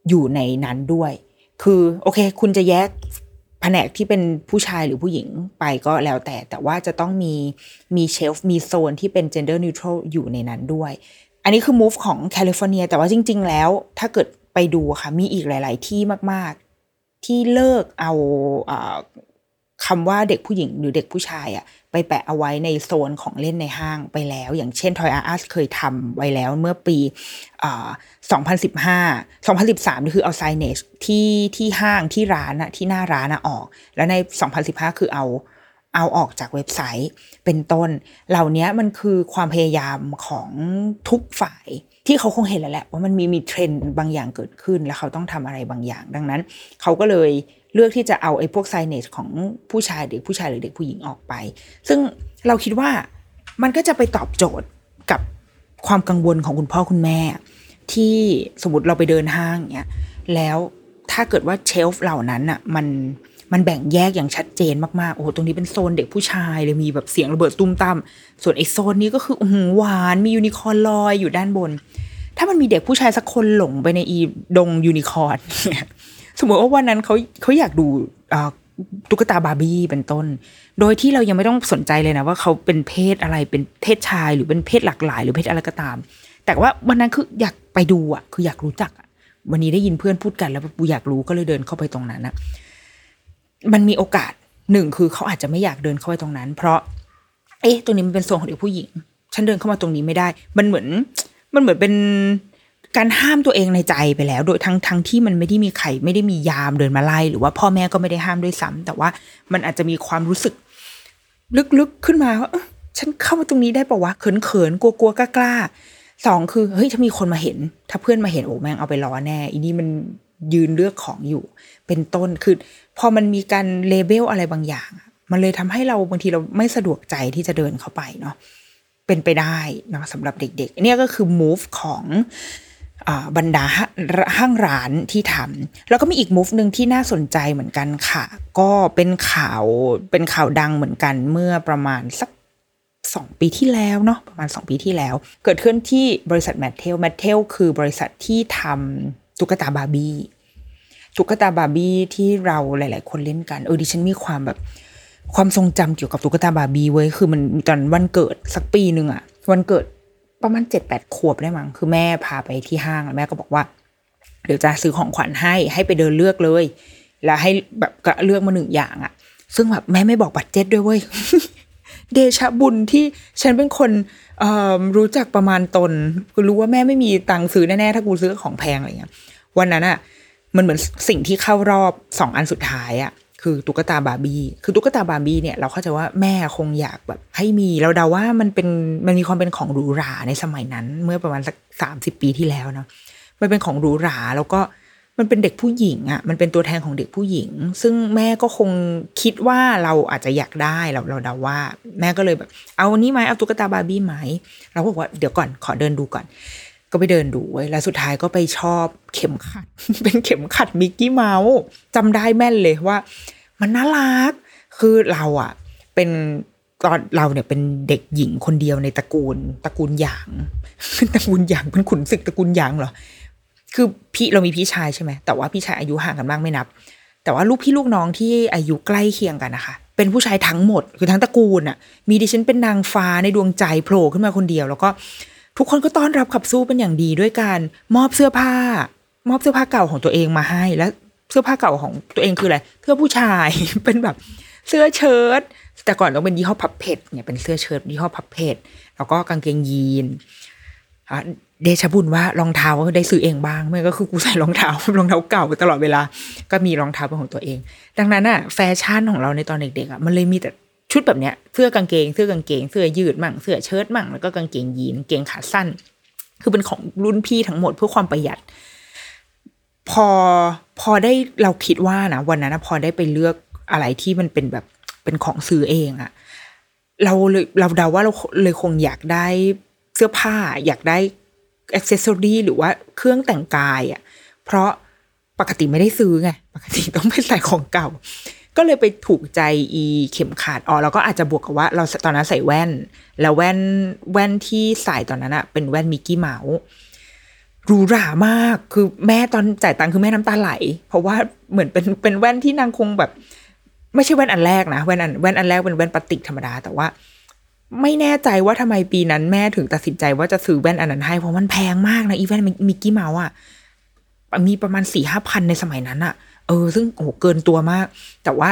อยู่ในนั้นด้วย คือโอเค คุณจะแยก แผนกที่เป็นผู้ชายหรือผู้หญิงไปก็แล้วแต่ แต่ว่าจะต้องมีมีเชลฟ์มีโซนที่เป็น gender neutral อยู่ในนั้นด้วย อันนี้คือ move ของแคลิฟอร์เนีย แต่ว่าจริง ๆ แล้วถ้าเกิดไปดูค่ะ มีอีกหลาย ๆ ที่มาก ๆ ที่เลิกเอา คำว่าเด็กผู้หญิงหรือเด็กผู้ชายอะไปแปะเอาไว้ในโซนของเล่นในห้างไปแล้ว อย่างเช่น Toy R Us เคยทำไว้แล้วเมื่อปี2015 2013นี่คือเอาไซเนจที่ที่ห้างที่ร้านอะที่หน้าร้านอะออก แล้วใน 2015 คือเอาเอาออกจากเว็บไซต์เป็นต้น เหล่านี้มันคือความพยายามของทุกฝ่ายที่เขาคงเห็นแล้วแหละว่ามันมีมีเทรนด์บางอย่างเกิดขึ้น แล้วเขาต้องทำอะไรบางอย่าง ดังนั้น เขาก็เลย เลือกที่จะเอาไอ้พวกไซเนจของผู้ชายเด็กผู้ชายหรือเด็กผู้หญิงออกไป ซึ่งเราคิดว่ามันก็จะไปตอบโจทย์กับความกังวลของคุณพ่อคุณแม่ ที่สมมติเราไปเดินห้างเนี้ยแล้วถ้าเกิดว่า shelf เหล่านั้นอะมันมันแบ่งแยกอย่างชัดเจนมากๆ โอ้โห ตรงนี้เป็นโซนเด็กผู้ชายเลยมีแบบเสียงระเบิดตุ้มตั้ม ส่วนไอ้โซนนี้ก็คืออืหวานมียูนิคอร์นลอยอยู่ด้านบน ถ้ามันมีเด็กผู้ชายสักคนหลงไปในอีดงยูนิคอร์นเนี่ย สมมติว่าวันนั้นเขาเขาอยากดูตุ๊กตาบาร์บี้เป็นต้น โดยที่เรายังไม่ต้องสนใจเลยนะว่าเขาเป็นเพศอะไรเป็นเพศชายหรือเป็นเพศหลากหลาย หรือเพศอะไรก็ตาม แต่ว่าวันนั้นคืออยากไปดูอะ คืออยากรู้จักวันนี้ได้ยินเพื่อนพูดกันแล้วปูอยากรู้ก็เลยเดินเข้าไปตรงนั้นนะมันมีโอกาสหนึ่งคือเขาอาจจะไม่อยากเดินเข้าไปตรงนั้น เพราะ เอ๊ะตรงนี้มันเป็นโซนของเด็กผู้หญิง ฉันเดินเข้ามาตรงนี้ไม่ได้ มันเหมือน มันเหมือนเป็น การห้ามตัวเองในใจไปแล้ว โดยทั้งทั้งที่มันไม่ได้มีใครไม่ได้มียามเดินมาไล่หรือว่าพ่อแม่ก็ไม่ได้ห้ามด้วยซ้ำแต่ว่ามันอาจจะมีความรู้สึก ลึกๆขึ้นมาว่าฉันเข้ามาตรงนี้ได้ปะวะเขินๆกลัวๆกล้าๆสองคือเฮ้ยถ้ามีคนมาเห็น ถ้าเพื่อนมาเห็นโอ้แม่งเอาไปล้อแน่อีนี่มันยืนเลือกของอยู่ เป็นต้นคือพอมันมีการเลเบลอะไรบางอย่าง มันเลยทำให้เราบางทีเราไม่สะดวกใจที่จะเดินเข้าไปเนาะเป็นไปได้นะสำหรับเด็ก ๆ เนี่ยก็คือ move ของ บรรดาห้างร้านที่ทำแล้วก็มีอีก move หนึ่งที่น่าสนใจเหมือนกันค่ะ ก็เป็นข่าวเป็นข่าวดังเหมือนกันเมื่อประมาณสักสองปีที่แล้วเนาะประมาณสองปีที่แล้ว เกิดขึ้นที่บริษัท Mattel Mattel คือบริษัทที่ทำตุ๊กตาบาร์บี้ตุ๊กตาบาร์บี้ที่เราหลาย ๆ คนเล่นกันเออดิฉันมีความแบบความทรงจำเกี่ยวกับตุ๊กตาบาร์บี้เว้ยคือมันตอนวันเกิดสักปีหนึ่งอะวันเกิด ประมาณเจ็ดแปดขวบได้มั้งคือแม่พาไปที่ห้างแล้วแม่ก็บอกว่า เดี๋ยวจะซื้อของขวัญให้ให้ไปเดินเลือกเลย แล้วให้แบบเลือกมาหนึ่งอย่างอะซึ่งแบบแม่ไม่บอกบัตรเจ็ตด้วยเว้ยเดชะบุญที่ฉันเป็นคนรู้จักประมาณตนกูรู้ว่าแม่ไม่มีตังค์ซื้อแน่ๆถ้ากูซื้อของแพงอะไรเงี้ยวันนั้นอะมันเหมือนสิ่งที่เข้ารอบสองอันสุดท้ายอะ คือตุ๊กตาบาร์บี้คือตุ๊กตาบาร์บี้เนี่ยเราเข้าใจว่าแม่คงอยากแบบให้มีเราเดาว่ามันเป็นมันมีความเป็นของหรูหราในสมัยนั้น เมื่อประมาณสักสามสิบปีที่แล้วเนาะมันเป็นของหรูหราแล้วก็มันเป็นเด็กผู้หญิงอะ่ะมันเป็นตัวแทนของเด็กผู้หญิง ซึ่งแม่ก็คงคิดว่าเราอาจจะอยากได้เราเราเดาว่า แม่ก็เลยแบบ เอาอันนี้ไหมเอาตุ๊กตาบาร์บี้ไหมเราก็บอกว่าเดี๋ยวก่อนขอเดินดูก่อน ก็ไปเดินดูเว้แล้วสุดท้ายก็ไปชอบเข็มขัด เป็นเข็มขัดมิกกี้เมาส์จำได้แม่นเลยว่า มันน่ารัก คือเราอะเป็นตอนเราเนี่ยเป็นเด็กหญิงคนเดียวในตระกูลตระกูลหยางตระกูลหยางเป็นขุนศึกตระกูลหยางเหรอคือพี่เรามีพี่ชายใช่ไหมแต่ว่าพี่ชายอายุห่างกันมากไม่นับ แต่ว่าลูกพี่ลูกน้องที่อายุใกล้เคียงกันนะคะ เป็นผู้ชายทั้งหมดคือทั้งตระกูลอะ มีดิฉันเป็นนางฟ้าในดวงใจโผล่ขึ้นมาคนเดียว แล้วก็ทุกคนก็ต้อนรับขับสู้เป็นอย่างดีด้วยการมอบเสื้อผ้ามอบเสื้อผ้าเก่าของตัวเองมาให้ แล้ว เสื้อผ้าเก่าของตัวเองคืออะไรเสื้อผู้ชายเป็นแบบเสื้อเชิ้ตแต่ก่อนต้องเป็นยี่ห้อพับเพชเนี่ยเป็นเสื้อเชิ้ตยี่ห้อพับเพชแล้วก็กางเกงยีนเดชบุญว่ารองเท้าได้ซื้อเองบ้างไม่ก็คือกูใส่รองเท้ารองเท้าเก่าตลอดเวลา ก็มีรองเท้าเป็นของตัวเอง ดังนั้นอะแฟชั่นของเราในตอนเด็กๆอะมันเลยมีแต่ชุดแบบเนี้ยเสื้อกางเกงเสื้อกางเกงเสื้อยืดมั่งเสื้อเชิ้ตมั่งแล้วก็กางเกงยีนเกงขาสั้น คือเป็นของรุ่นพี่ทั้งหมดเพื่อความประหยัด พอ พอได้เราคิดว่านะวันนั้นพอได้ไปเลือกอะไรที่มันเป็นแบบเป็นของซื้อเองอะเราเลยเราเดาว่าเราเลยคงอยากได้เสื้อผ้า อยากได้อ c เซสซอรีหรือว่าเครื่องแต่งกายอะเพราะปกติไม่ได้ซื้อไง ปกติต้องไปใส่ของเก่า ก็เลยไปถูกใจอีเข็มขัดอ๋อเราก็อาจจะบวกกับว่าเราตอนนั้นใส่แว่น แล้วแว่นแว่นที่ใส่ตอนนั้นอะเป็นแว่นมิกกี้เมาส์ หรูหรามาก คือแม่ตอนจ่ายตังค์คือแม่น้ำตาไหล เพราะว่าเหมือนเป็นเป็นแว่นที่นางคงแบบ ไม่ใช่แว่นอันแรกนะ แว่นอันแว่นอันแรกเป็นแว่นพลาสติกธรรมดา แต่ว่า ไม่แน่ใจว่าทำไมปีนั้นแม่ถึงตัดสินใจว่าจะซื้อแว่นอันนั้นให้ เพราะมันแพงมากนะอีแว่นมิกกี้เมาส์อะมีประมาณสี่ห้าพันในสมัยนั้นอะเออ ซึ่งโอ้โหเกินตัวมาก แต่ว่า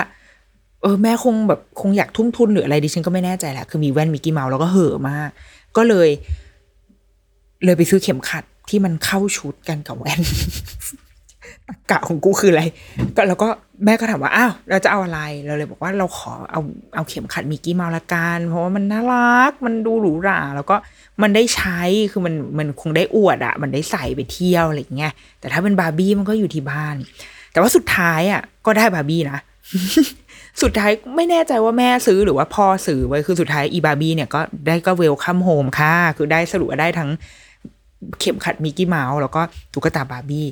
เออ แม่คงแบบคงอยากทุ่มทุนหรืออะไรดิฉันก็ไม่แน่ใจแหละ คือมีแว่นมิกกี้เมาส์แล้วก็เห่อมาก ก็เลย เลยไปซื้อเข็มขัด ที่มันเข้าชุดกันกับแว่นตรรกะของกูคืออะไร ก็แล้วก็แม่ก็ถามว่าอ้าวเราจะเอาอะไรเราเลยบอกว่าเราขอเอาเอาเข็มขัดมิกกี้เมาส์ละกันเพราะว่ามันน่ารัก มันดูหรูหราแล้วก็มันได้ใช้คือมันมันคงได้อวดอะมันได้ใส่ไปเที่ยวอะไรอย่างเงี้ยแต่ถ้าเป็นบาร์บี้มันก็อยู่ที่บ้าน แต่ว่าสุดท้ายอะก็ได้บาร์บี้นะสุดท้ายไม่แน่ใจว่าแม่ซื้อหรือว่าพ่อซื้อไว้คือสุดท้ายอีบาร์บี้เนี่ยก็ได้ก็ welcome home ค่ะ คือได้สรุปได้ทั้ง เข็มขัดมิกกี้เมาส์แล้วก็ตุ๊กตาบาร์บี้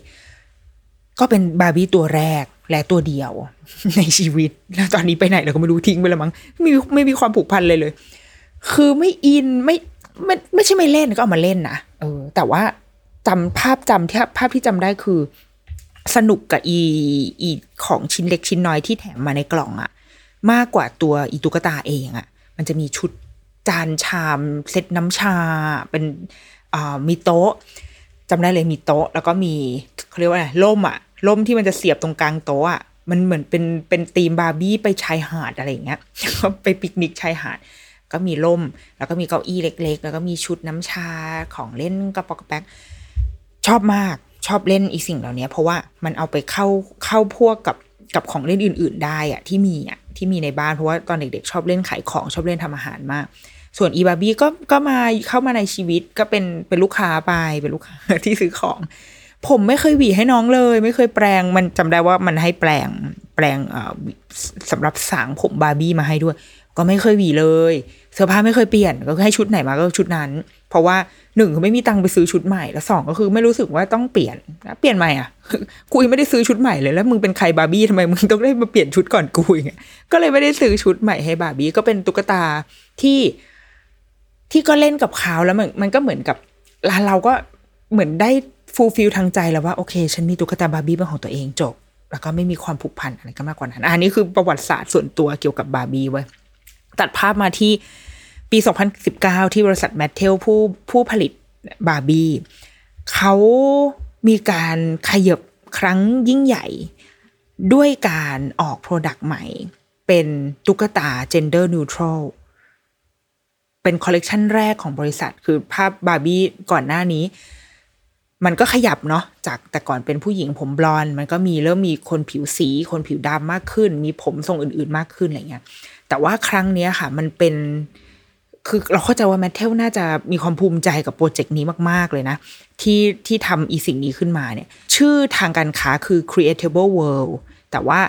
ก็เป็นบาร์บี้ตัวแรกและตัวเดียวในชีวิต แล้วตอนนี้ไปไหนเราก็ไม่รู้ทิ้งไปแล้วมั้งไม่มีไม่มีความผูกพันเลยเลย คือไม่อินไม่ไม่ไม่ใช่ไม่เล่นก็เอามาเล่นนะเออ แต่ว่าจำภาพจำที่ภาพที่จำได้คือ สนุกกับอีอีของชิ้นเล็กชิ้นน้อยที่แถมมาในกล่องอะมากกว่าตัวอีตุ๊กตาเองอะมันจะมีชุดจานชามเซตน้ำชาเป็น มีโต๊ะจำได้เลยมีโต๊ะ แล้วก็มีเขาเรียกว่าอะไรล่มอะล่มที่มันจะเสียบตรงกลางโต๊ะอะมันเหมือนเป็นเป็นธีมบาร์บี้ไปชายหาดอะไรอย่างเงี้ยก็ไปปิกนิกชายหาด ก็มีล่ม แล้วก็มีเก้าอี้เล็ก ๆ แล้วก็มีชุดน้ำชาของเล่นกระป๋อกกระแป๊กชอบมากชอบเล่นอีสิ่งเหล่านี้เพราะว่ามันเอาไปเข้าเข้าพวกกับกับของเล่นอื่น ๆ ได้อะที่มีอะที่มีในบ้านเพราะว่าตอนเด็กๆชอบเล่นขายของชอบเล่นทำอาหารมาก ส่วนอีบาร์บี้ก็ก็มาเข้ามาในชีวิตก็เป็นเป็นลูกค้าไปเป็นลูกค้าที่ซื้อของ ผมไม่เคยหวีให้น้องเลย ไม่เคยแปลงมันจำได้ว่ามันให้แปลงแปลงเอ่อสำหรับสางผมบาร์บี้มาให้ด้วย ก็ไม่เคยหวีเลย เสื้อผ้าไม่เคยเปลี่ยนก็คือให้ชุดไหนมาก็ชุดนั้น เพราะว่าหนึ่งคือไม่มีตังค์ไปซื้อชุดใหม่แล้วสองก็คือไม่รู้สึกว่าต้องเปลี่ยนเปลี่ยนใหม่อะกูยังไม่ได้ซื้อชุดใหม่เลยแล้วมึงเป็นใครบาร์บี้ทำไมมึงต้องได้มาเปลี่ยนชุดก่อนกูอย่างเงี้ยก็เลยไม่ได้ซื้อชุดใหม่ให้บาร์บี้ก็เป็นตุ๊กตาที่ ที่ก็เล่นกับเขาแล้วมันมันก็เหมือนกับร้าเราก็เหมือนได้ fulfill ทางใจแล้วว่าโอเค ฉันมีตุ๊กตาบาร์บี้เป็นของตัวเองจบ แล้วก็ไม่มีความผูกพันอะไรก็มากกว่านั้นอันนี้คือประวัติศาสตร์ส่วนตัวเกี่ยวกับบาร์บี้เว้ยตัดภาพมาที่ปี 2019 ที่บริษัท Mattel ผู้ผู้ผลิตบาร์บี้เขามีการขยับครั้งยิ่งใหญ่ ด้วยการออก product ใหม่ เป็นตุ๊กตา gender neutral เป็นคอลเลกชันแรกของบริษัท คือภาพบาร์บี้ก่อนหน้านี้ มันก็ขยับเนาะจากแต่ก่อนเป็นผู้หญิงผมบลอนด์มันก็มีเริ่มมีคนผิวสี คนผิวดำมากขึ้น มีผมทรงอื่นๆมากขึ้นอะไรเงี้ยแต่ว่าครั้งเนี้ยค่ะ มันเป็นคือเราเข้าใจว่า Mattel น่าจะมีความภูมิใจกับโปรเจกต์นี้มาก ๆ เลยนะ ที่ที่ทำอีสิ่งนี้ขึ้นมาเนี่ย ชื่อทางการค้าคือ Creatable World แต่ว่า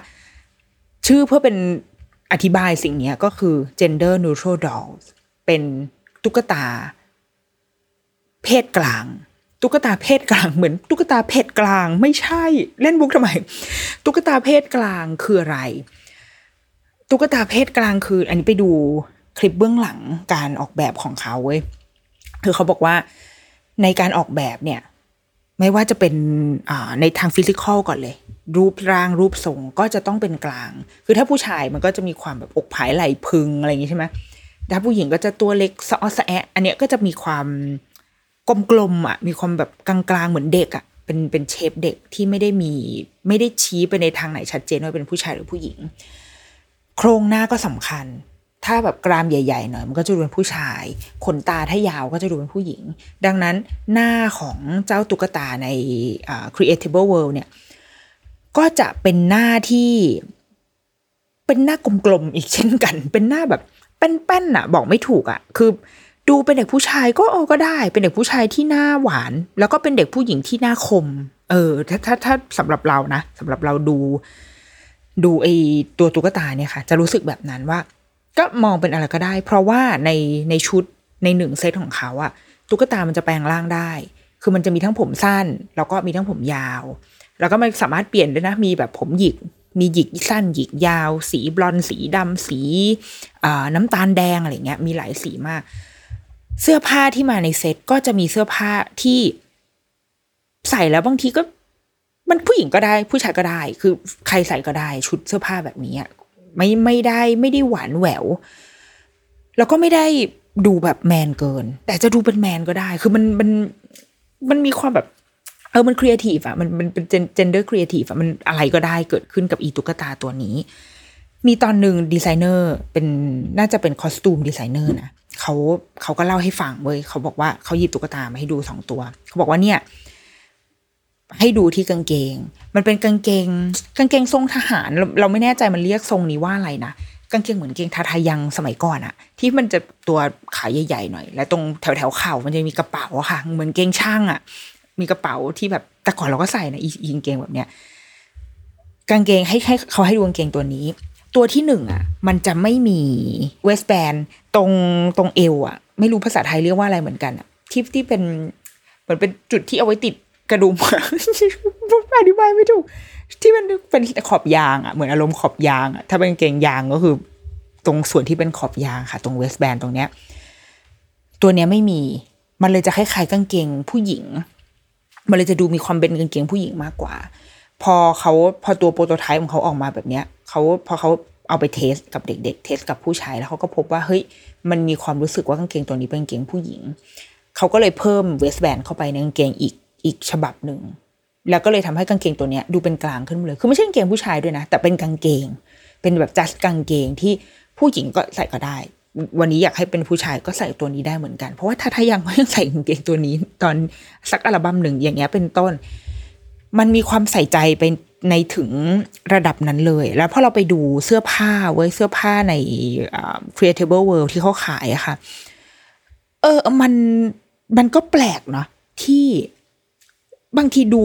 ชื่อเพื่อเป็นอธิบายสิ่งนี้ก็คือ gender neutral dolls เป็นตุ๊กตา เพศกลาง ตุ๊กตาเพศกลางเหมือน ตุ๊กตาเพศกลางไม่ใช่ เล่นมุกทำไม ตุ๊กตาเพศกลางคืออะไร ตุ๊กตาเพศกลางคือ อันนี้ไปดูคลิปเบื้องหลังการออกแบบของเขาเว้ยคือเขาบอกว่าในการออกแบบเนี่ย ไม่ว่าจะเป็นในทางฟิสิกอลก่อนเลย รูปร่างรูปทรงก็จะต้องเป็นกลาง คือถ้าผู้ชายมันก็จะมีความแบบอกผายไหลพึงอะไรอย่างงี้ใช่ไหม ถ้าผู้หญิงก็จะตัวเล็กสะอสะแอะอันเนี้ยก็จะมีความกลมๆอะ มีความแบบกลางๆเหมือนเด็กอะเป็นเป็นเชฟเด็กที่ไม่ได้มีไม่ได้ชี้ไปในทางไหนชัดเจนว่าเป็นผู้ชายหรือผู้หญิง โครงหน้าก็สำคัญ ถ้าแบบกรามใหญ่ๆหน่อยมันก็จะดูเป็นผู้ชาย ขนตาถ้ายาวก็จะดูเป็นผู้หญิง ดังนั้นหน้าของเจ้าตุ๊กตาใน Creatable World เนี่ยก็จะเป็นหน้าที่เป็นหน้ากลมๆอีกเช่นกัน เป็นหน้าแบบ แป้นๆน่ะ บอกไม่ถูกอะ คือดูเป็นเด็กผู้ชายก็เออก็ได้ เป็นเด็กผู้ชายที่หน้าหวาน แล้วก็เป็นเด็กผู้หญิงที่หน้าคม เออ ถ้าถ้าถ้าสำหรับเรานะสำหรับเราดู ดูไอตัวตุ๊กตาเนี่ยค่ะ จะรู้สึกแบบนั้นว่า ก็มองเป็นอะไรก็ได้ เพราะว่าในในชุดในหนึ่งเซตของเขาอะตุ๊กตามันจะแปลงร่างได้ คือมันจะมีทั้งผมสั้น แล้วก็มีทั้งผมยาว แล้วก็มันสามารถเปลี่ยนได้นะ มีแบบผมหยิก มีหยิกสั้นหยิกยาว สีบลอนสีดำสีน้ำตาลแดงอะไรเงี้ยมีหลายสีมาก เสื้อผ้าที่มาในเซตก็จะมีเสื้อผ้าที่ใส่แล้วบางทีก็มันผู้หญิงก็ได้ผู้ชายก็ได้ คือใครใส่ก็ได้ชุดเสื้อผ้าแบบนี้ไม่ไม่ได้ไม่ได้หวานแหวว แล้วก็ไม่ได้ดูแบบแมนเกิน แต่จะดูเป็นแมนก็ได้ คือมันมันมันมีความแบบ เออมันครีเอทีฟอะมันมันเป็น gender creative อะมันอะไรก็ได้เกิดขึ้นกับอีตุ๊กตาตัวนี้ มีตอนหนึ่งดีไซเนอร์เป็นน่าจะเป็นคอสตูมดีไซเนอร์นะเขาเขาก็เล่าให้ฟังเว้ยเขาบอกว่าเขาหยิบตุ๊กตามาให้ดูสองตัว เขาบอกว่าเนี่ย ให้ดูที่กางเกง มันเป็นกางเกง กางเกงทรงทหารเราเราไม่แน่ใจมันเรียกทรงนี้ว่าอะไรนะกางเกงเหมือนเกงทาทายังสมัยก่อนอะที่มันจะตัวขาใหญ่ๆหน่อย และตรงแถวแถวๆเข่ามันจะมีกระเป๋าอะค่ะ เหมือนเกงช่างอะ มีกระเป๋าที่แบบแต่ก่อนเราก็ใส่นะอีกางเกงแบบเนี้ยกางเกงให้ให้เขาให้ดูกางเกงตัวนี้ ตัวที่หนึ่งอะ มันจะไม่มีเวสแบนตรงตรงเอวอะ ไม่รู้ภาษาไทยเรียกว่าอะไรเหมือนกันอะที่ที่เป็นเหมือนเป็นจุดที่เอาไว้ติดกระดุมอธิบายไม่ถูก ที่มันเป็นขอบยางอะเหมือนอารมณ์ขอบยางอะถ้าเป็นกางเกงยางก็คือ ตรงส่วนที่เป็นขอบยางค่ะ ตรงเวสแบนตรงเนี้ย ตัวเนี้ยไม่มีมันเลยจะคล้ายๆกางเกงผู้หญิง มันเลยจะดูมีความเป็นกางเกงผู้หญิงมากกว่า พอเขาพอตัวโปรโตไทป์ของเขาออกมาแบบเนี้ยเขาพอเขาเอาไปเทสกับเด็ก ๆ เทสกับผู้ชายแล้วเขาก็พบว่าเฮ้ยมันมีความรู้สึกว่ากางเกงตัวนี้เป็นกางเกงผู้หญิง เขาก็เลยเพิ่มเวสแบนเข้าไปในกางเกงอีกอีกฉบับหนึ่งแล้วก็เลยทำให้กางเกงตัวเนี้ยดูเป็นกลางขึ้นเลย คือไม่ใช่กางเกงผู้ชายด้วยนะ แต่เป็นกางเกง เป็นแบบจัสกางเกงที่ผู้หญิงก็ใส่ก็ได้ วันนี้อยากให้เป็นผู้ชายก็ใส่ตัวนี้ได้เหมือนกัน เพราะว่าถ้าถ้ายังก็ยังใส่กางเกงตัวนี้ ตอนสักอัลบั้มหนึ่งอย่างเงี้ยเป็นต้น มันมีความใส่ใจไปในถึงระดับนั้นเลย แล้วพอเราไปดูเสื้อผ้าเว้ยเสื้อผ้าใน Creatable World ที่เขาขายอะค่ะ เออมันมันก็แปลกเนาะที่บางทีดู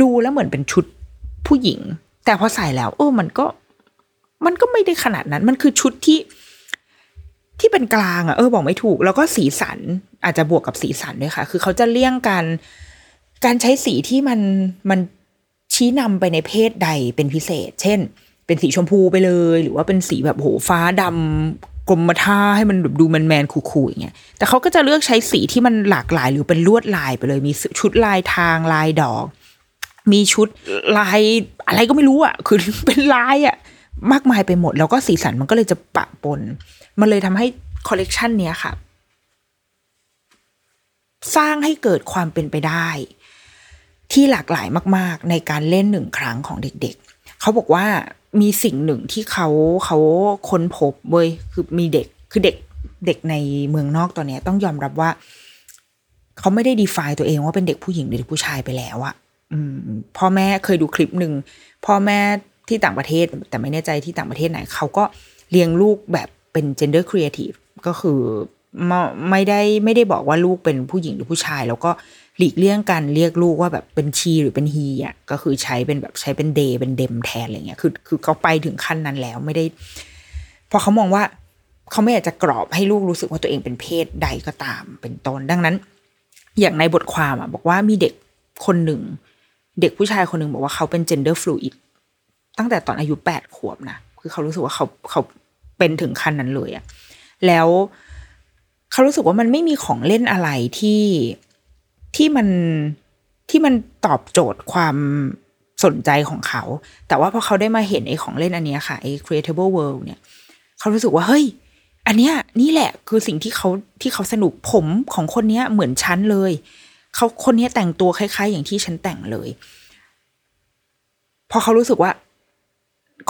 ดูแล้วเหมือนเป็นชุดผู้หญิง แต่พอใส่แล้ว เออมันก็มันก็ไม่ได้ขนาดนั้น มันคือชุดที่ ที่เป็นกลางอะเออบอกไม่ถูก แล้วก็สีสันอาจจะบวกกับสีสันด้วยค่ะ คือเขาจะเลี่ยงการการใช้สีที่มันมันชี้นำไปในเพศใดเป็นพิเศษ เช่น เป็นสีชมพูไปเลย หรือว่าเป็นสีแบบโหฟ้าดำกรมท่าให้มันแบบดูแมนแมนคูลๆอย่างเงี้ย แต่เขาก็จะเลือกใช้สีที่มันหลากหลาย หรือเป็นลวดลายไปเลย มีชุดลายทางลายดอก มีชุดลายอะไรก็ไม่รู้อะ คือเป็นลายอะ มากมายไปหมด แล้วก็สีสันมันก็เลยจะปะปน มันเลยทำให้คอลเลกชันเนี้ยค่ะ สร้างให้เกิดความเป็นไปได้ ที่หลากหลายมาก ๆ ในการเล่นหนึ่งครั้งของเด็ก ๆ เขาบอกว่ามีสิ่งหนึ่งที่เขาเขาค้นพบเว้ยคือมีเด็กคือเด็กเด็กในเมืองนอกตอนนี้ต้องยอมรับว่า เขาไม่ได้ดีฟตัวเองว่าเป็นเด็กผู้หญิงหรือเด็กผู้ชายไปแล้วอะอพ่อแม่เคยดูคลิปหนึ่งพ่อแม่ที่ต่างประเทศแต่ไม่แน่ใจที่ต่างประเทศไหนเขาก็เลี้ยงลูกแบบ เป็น gender creative ก็คือไม่ได้ไม่ได้บอกว่าลูกเป็นผู้หญิงหรือผู้ชาย แล้วก็หลีกเลี่ยงการเรียกลูกว่าแบบเป็นชีหรือเป็นฮีอะก็คือใช้เป็นแบบใช้เป็นเดย์เป็นเดมแทนอะไรเงี้ยคือคือเขาไปถึงขั้นนั้นแล้วไม่ได้พอเขามองว่าเขาไม่อยากจะกรอบให้ลูกรู้สึกว่าตัวเองเป็นเพศใดก็ตามเป็นต้นดังนั้น อย่างในบทความอะบอกว่ามีเด็กคนหนึ่ง เด็กผู้ชายคนหนึ่งบอกว่าเขาเป็น gender fluid ตั้งแต่ตอนอายุแปดขวบนะคือเขารู้สึกว่าเขาเขา เป็นถึงขั้นนั้นเลยอะแล้วเขารู้สึกว่ามันไม่มีของเล่นอะไรที่ที่มันที่มันตอบโจทย์ความสนใจของเขา แต่ว่าพอเขาได้มาเห็นไอ้ของเล่นอันนี้ค่ะไอ้ creatable world เนี่ย เขารู้สึกว่าเฮ้ย อันเนี้ยนี่แหละคือสิ่งที่เขาที่เขาสนุกผมของคนเนี้ยเหมือนฉันเลย เขาคนนี้แต่งตัวคล้าย ๆ อย่างที่ฉันแต่งเลย พอเขารู้สึกว่า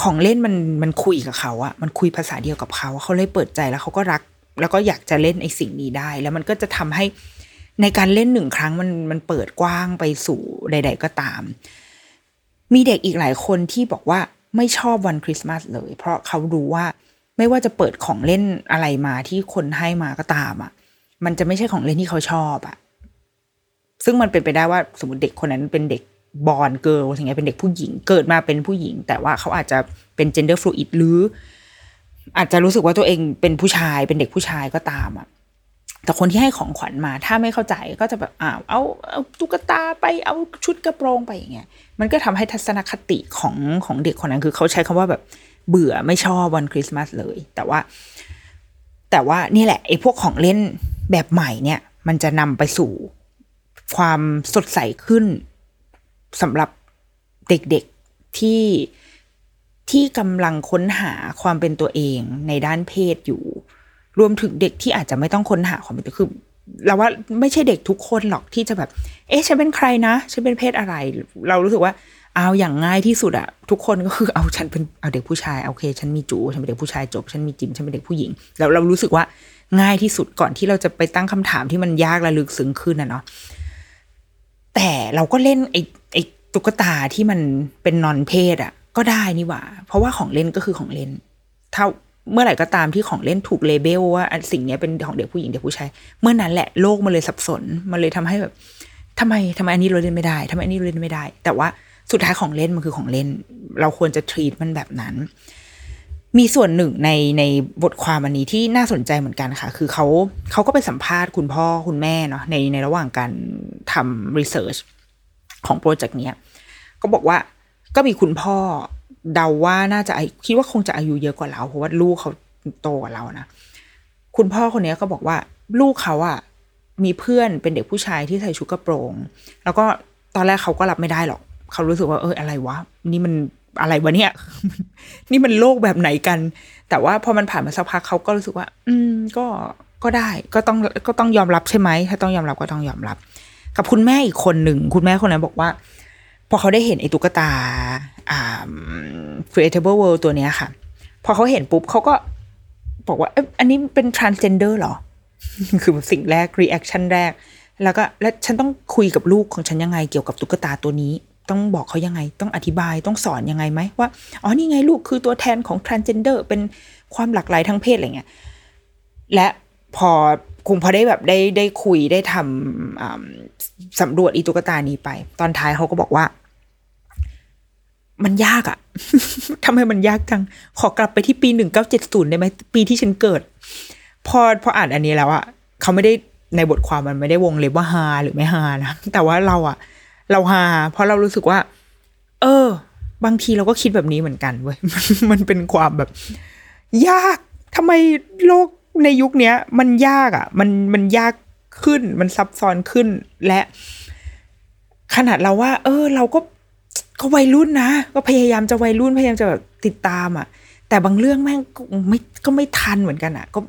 ของเล่นมันมันคุยกับเขาอะมันคุยภาษาเดียวกับเขาเขาเลยเปิดใจแล้วเขาก็รัก แล้วก็อยากจะเล่นไอ้สิ่งนี้ได้ แล้วมันก็จะทำให้ในการเล่นหนึ่งครั้งมันมันเปิดกว้างไปสู่ใด ๆ ก็ตาม มีเด็กอีกหลายคนที่บอกว่าไม่ชอบวันคริสต์มาสเลย เพราะเขารู้ว่าไม่ว่าจะเปิดของเล่นอะไรมาที่คนให้มาก็ตามอะ่ะ มันจะไม่ใช่ของเล่นที่เขาชอบอะ่ะ ซึ่งมันเป็นไปได้ว่าสมมติเด็กคนนั้นเป็นเด็ก born girl อย่างเงี้ยเป็นเด็กผู้หญิง เกิดมาเป็นผู้หญิง แต่ว่าเขาอาจจะเป็น gender fluid หรือ อาจจะรู้สึกว่าตัวเองเป็นผู้ชายเป็นเด็กผู้ชายก็ตามอะแต่คนที่ให้ของขวัญมาถ้าไม่เข้าใจก็จะแบบอ้าวเอาเอาตุ๊กตาไปเอาชุดกระโปรงไปอย่างเงี้ยมันก็ทำให้ทัศนคติของของเด็กคนนั้นคือเขาใช้คำว่าแบบเบื่อไม่ชอบวันคริสต์มาสเลย แต่ว่า แต่ว่านี่แหละไอ้พวกของเล่นแบบใหม่เนี่ย มันจะนำไปสู่ความสดใสขึ้น สำหรับเด็กๆที่ที่กำลังค้นหาความเป็นตัวเองในด้านเพศอยู่ รวมถึงเด็กที่อาจจะไม่ต้องค้นหาความเป็นตัวคือเราว่าไม่ใช่เด็กทุกคนหรอกที่จะแบบ เอ๊ะฉันเป็นใครนะฉันเป็นเพศอะไร เรารู้สึกว่าเอาอย่างง่ายที่สุดอะทุกคนก็คือเอาฉันเป็นเอาเด็กผู้ชายโอเค ฉันมีจูฉันเป็นเด็กผู้ชายจบ ฉันมีจิมฉันเป็นเด็กผู้หญิง แล้วเรารู้สึกว่าง่ายที่สุดก่อนที่เราจะไปตั้งคำถามที่มันยากและลึกซึ้งขึ้นนะเนาะ แต่เราก็เล่นไอ้ไอ้ตุ๊กตาที่มันเป็นนอนเพศอะ ก็ได้นี่หว่า เพราะว่าของเล่นก็คือของเล่น ถ้าเมื่อไหร่ก็ตามที่ของเล่นถูก label ว่าสิ่งนี้เป็นของเด็กผู้หญิงเด็กผู้ชายเมื่อนั้นแหละโลกมันเลยสับสนมันเลยทำให้แบบทำไมทำไมอันนี้เราเล่นไม่ได้ทำไมอันนี้เราเล่นไม่ได้ แต่ว่าสุดท้ายของเล่นมันคือของเล่น เราควรจะ treat มันแบบนั้น มีส่วนหนึ่งในในบทความอันนี้ที่น่าสนใจเหมือนกันค่ะ คือเขาเขาก็ไปสัมภาษณ์คุณพ่อคุณแม่เนาะในในระหว่างการทำ research ของ project นี้ก็บอกว่าก็มีคุณพ่อเดาว่าน่าจะคิดว่าคงจะอายุเยอะกว่าเรา เพราะว่าลูกเขาโตกว่าเรานะ คุณพ่อคนนี้ก็บอกว่าลูกเขาอะมีเพื่อนเป็นเด็กผู้ชายที่ใส่ชุดกระโปรง แล้วก็ตอนแรกเขาก็รับไม่ได้หรอก เขารู้สึกว่าเอออะไรวะ นี่มัน อะไรวะเนี่ย นี่มันโลกแบบไหนกัน แต่ว่าพอมันผ่านมาสักพักเขาก็รู้สึกว่า อืม ก็ก็ได้ก็ต้องก็ต้องยอมรับใช่ไหมถ้าต้องยอมรับก็ต้องยอมรับ กับคุณแม่อีกคนหนึ่ง คุณแม่คนนั้นบอกว่า พอเขาได้เห็นไอ้ตุ๊กตาอ่า creatable world ตัวเนี้ยค่ะ พอเขาเห็นปุ๊บเขาก็บอกว่าเอ๊ะอันนี้เป็น transgender เหรอ คือสิ่งแรก reaction แรก แล้วก็แล้วฉันต้องคุยกับลูกของฉันยังไงเกี่ยวกับตุ๊กตาตัวนี้ ต้องบอกเขายังไง ต้องอธิบายต้องสอนยังไงไหมว่า อ๋อ นี่ไงลูกคือตัวแทนของ transgender เป็นความหลากหลายทางเพศอะไรเงี้ย และพอคงพอได้แบบได้ได้คุยได้ทำสำรวจอีตุกตานี้ไป ตอนท้ายเขาก็บอกว่า มันยากอะทำไมมันยากจัง ขอกลับไปที่ปีหนึ่งเก้าเจ็ดศูนย์ได้ไหมปีที่ฉันเกิด พอพออ่านอันนี้แล้วอะเขาไม่ได้ในบทความมันไม่ได้วงเล็บว่าฮาหรือไม่ฮานะ แต่ว่าเราอะ เราฮาเพราะเรารู้สึกว่า เออ บางทีเราก็คิดแบบนี้เหมือนกันเว้ยมันเป็นความแบบ ยากทำไมโลกในยุคเนี้ย มันยากอะ่ะ มันมันยากขึ้น มันซับซ้อนขึ้นและ ขนาดเราว่า เออ เราก็ก็วัยรุ่นนะ ก็พยายามจะวัยรุ่นพยายามจะแบบติดตามอะ่ะ แต่บางเรื่องแม่งก็ไม่ก็ไม่ทันเหมือนกันอะ่ะ ก็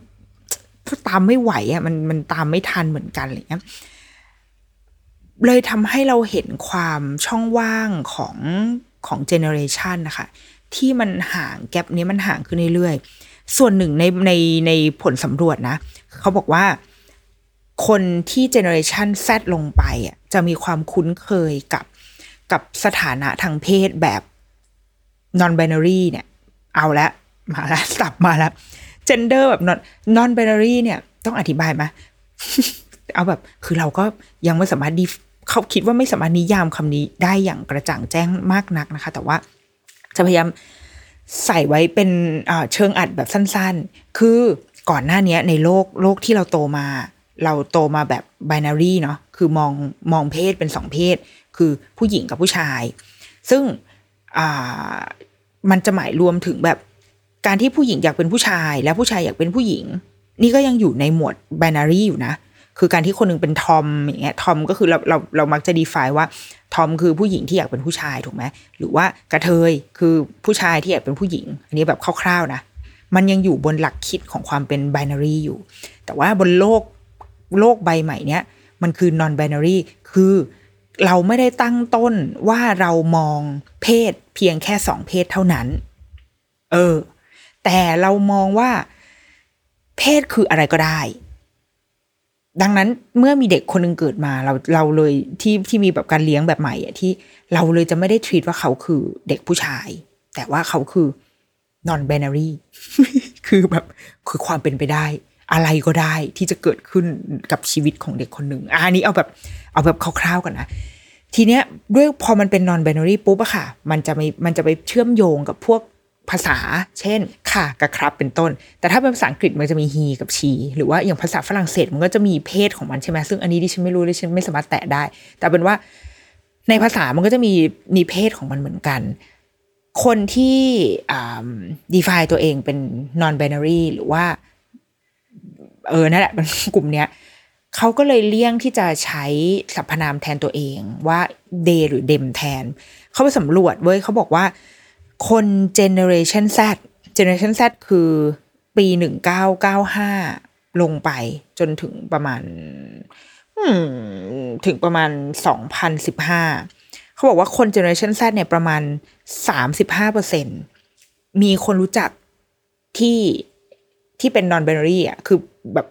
ก็ตามไม่ไหวอะ่ะมันมันตามไม่ทันเหมือนกันอะไรเงี้ย เลยทำให้เราเห็นความช่องว่างของของเจเนอเรชันนะคะ ที่มันห่างแกลบนี้มันห่างขึ้นเรื่อยๆ ส่วนหนึ่งในในในผลสำรวจนะ เขาบอกว่าคนที่เจเนอเรชันแซดลงไปอะจะมีความคุ้นเคยกับกับสถานะทางเพศแบบ non binary เนี่ย เอาละมาล้วสับมาล้ว gender แบบ non non binary เนี่ย ต้องอธิบายไหมเอาแบบ คือเราก็ยังไม่สามารถ เขาคิดว่าไม่สามารถนิยามคำนี้ได้อย่างกระจ่างแจ้งมากนักนะคะ แต่ว่าจะพยายามใส่ไว้เป็นเชิงอัดแบบสั้นๆ คือก่อนหน้านี้ในโลกโลกที่เราโตมา เราโตมาแบบ binary เนาะคือมองมองเพศเป็นสองเพศ คือผู้หญิงกับผู้ชาย ซึ่งมันจะหมายรวมถึงแบบการที่ผู้หญิงอยากเป็นผู้ชาย และผู้ชายอยากเป็นผู้หญิง นี่ก็ยังอยู่ในหมวด binary อยู่นะ คือการที่คนนึงเป็นทอมอย่างเงี้ยทอมก็คือเราเราเรามักจะ define ว่าทอมคือผู้หญิงที่อยากเป็นผู้ชายถูกไหมหรือว่ากระเทยคือผู้ชายที่อยากเป็นผู้หญิง อันนี้แบบคร่าวๆนะมันยังอยู่บนหลักคิดของความเป็น binary อยู่ แต่ว่าบนโลกโลกใบใหม่เนี้ยมันคือ non binary คือเราไม่ได้ตั้งต้นว่าเรามองเพศเพียงแค่สองเพศเท่านั้น เออ แต่เรามองว่า เพศคืออะไรก็ได้ ดังนั้นเมื่อมีเด็กคนหนึ่งเกิดมาเราเราเลยที่ที่มีแบบการเลี้ยงแบบใหม่อะที่เราเลยจะไม่ได้ทรีตว่าเขาคือเด็กผู้ชาย แต่ว่าเขาคือ non binary คือแบบคือความเป็นไปได้ อะไรก็ได้ที่จะเกิดขึ้นกับชีวิตของเด็กคนหนึ่งอันนี้เอาแบบเอาแบบคร่าวๆกันนะทีเนี้ยด้วยพอมันเป็น non binary ปุ๊บอะค่ะ มันจะไม่มันจะไปเชื่อมโยงกับพวกภาษา เช่น ค่ะกับครับเป็นต้น แต่ถ้าเป็นภาษาอังกฤษมันจะมี he กับ she หรือว่าอย่างภาษาฝรั่งเศสมันก็จะมีเพศของมันใช่ไหมซึ่งอันนี้ดิฉันไม่รู้ดิฉันไม่สามารถแตะได้ แต่เป็นว่าในภาษามันก็จะมีมีเพศของมันเหมือนกัน คนที่อ่า define ตัวเองเป็น non binary หรือว่า เออนั่นแหละเป็นกลุ่มเนี้ยเขาก็เลยเลี่ยงที่จะใช้สรรพนามแทนตัวเองว่า they หรือ them แทน เขาไปสำรวจเว้ยเขาบอกว่าคน generation Z generation Z คือปีหนึ่งเก้าเก้าห้าลงไปจนถึงประมาณถึงประมาณสองพันสิบห้าเขาบอกว่าคน generation Z เนี่ยประมาณสามสิบห้าเปอร์เซ็นมีคนรู้จักที่ที่เป็น non binary อะคือแบบ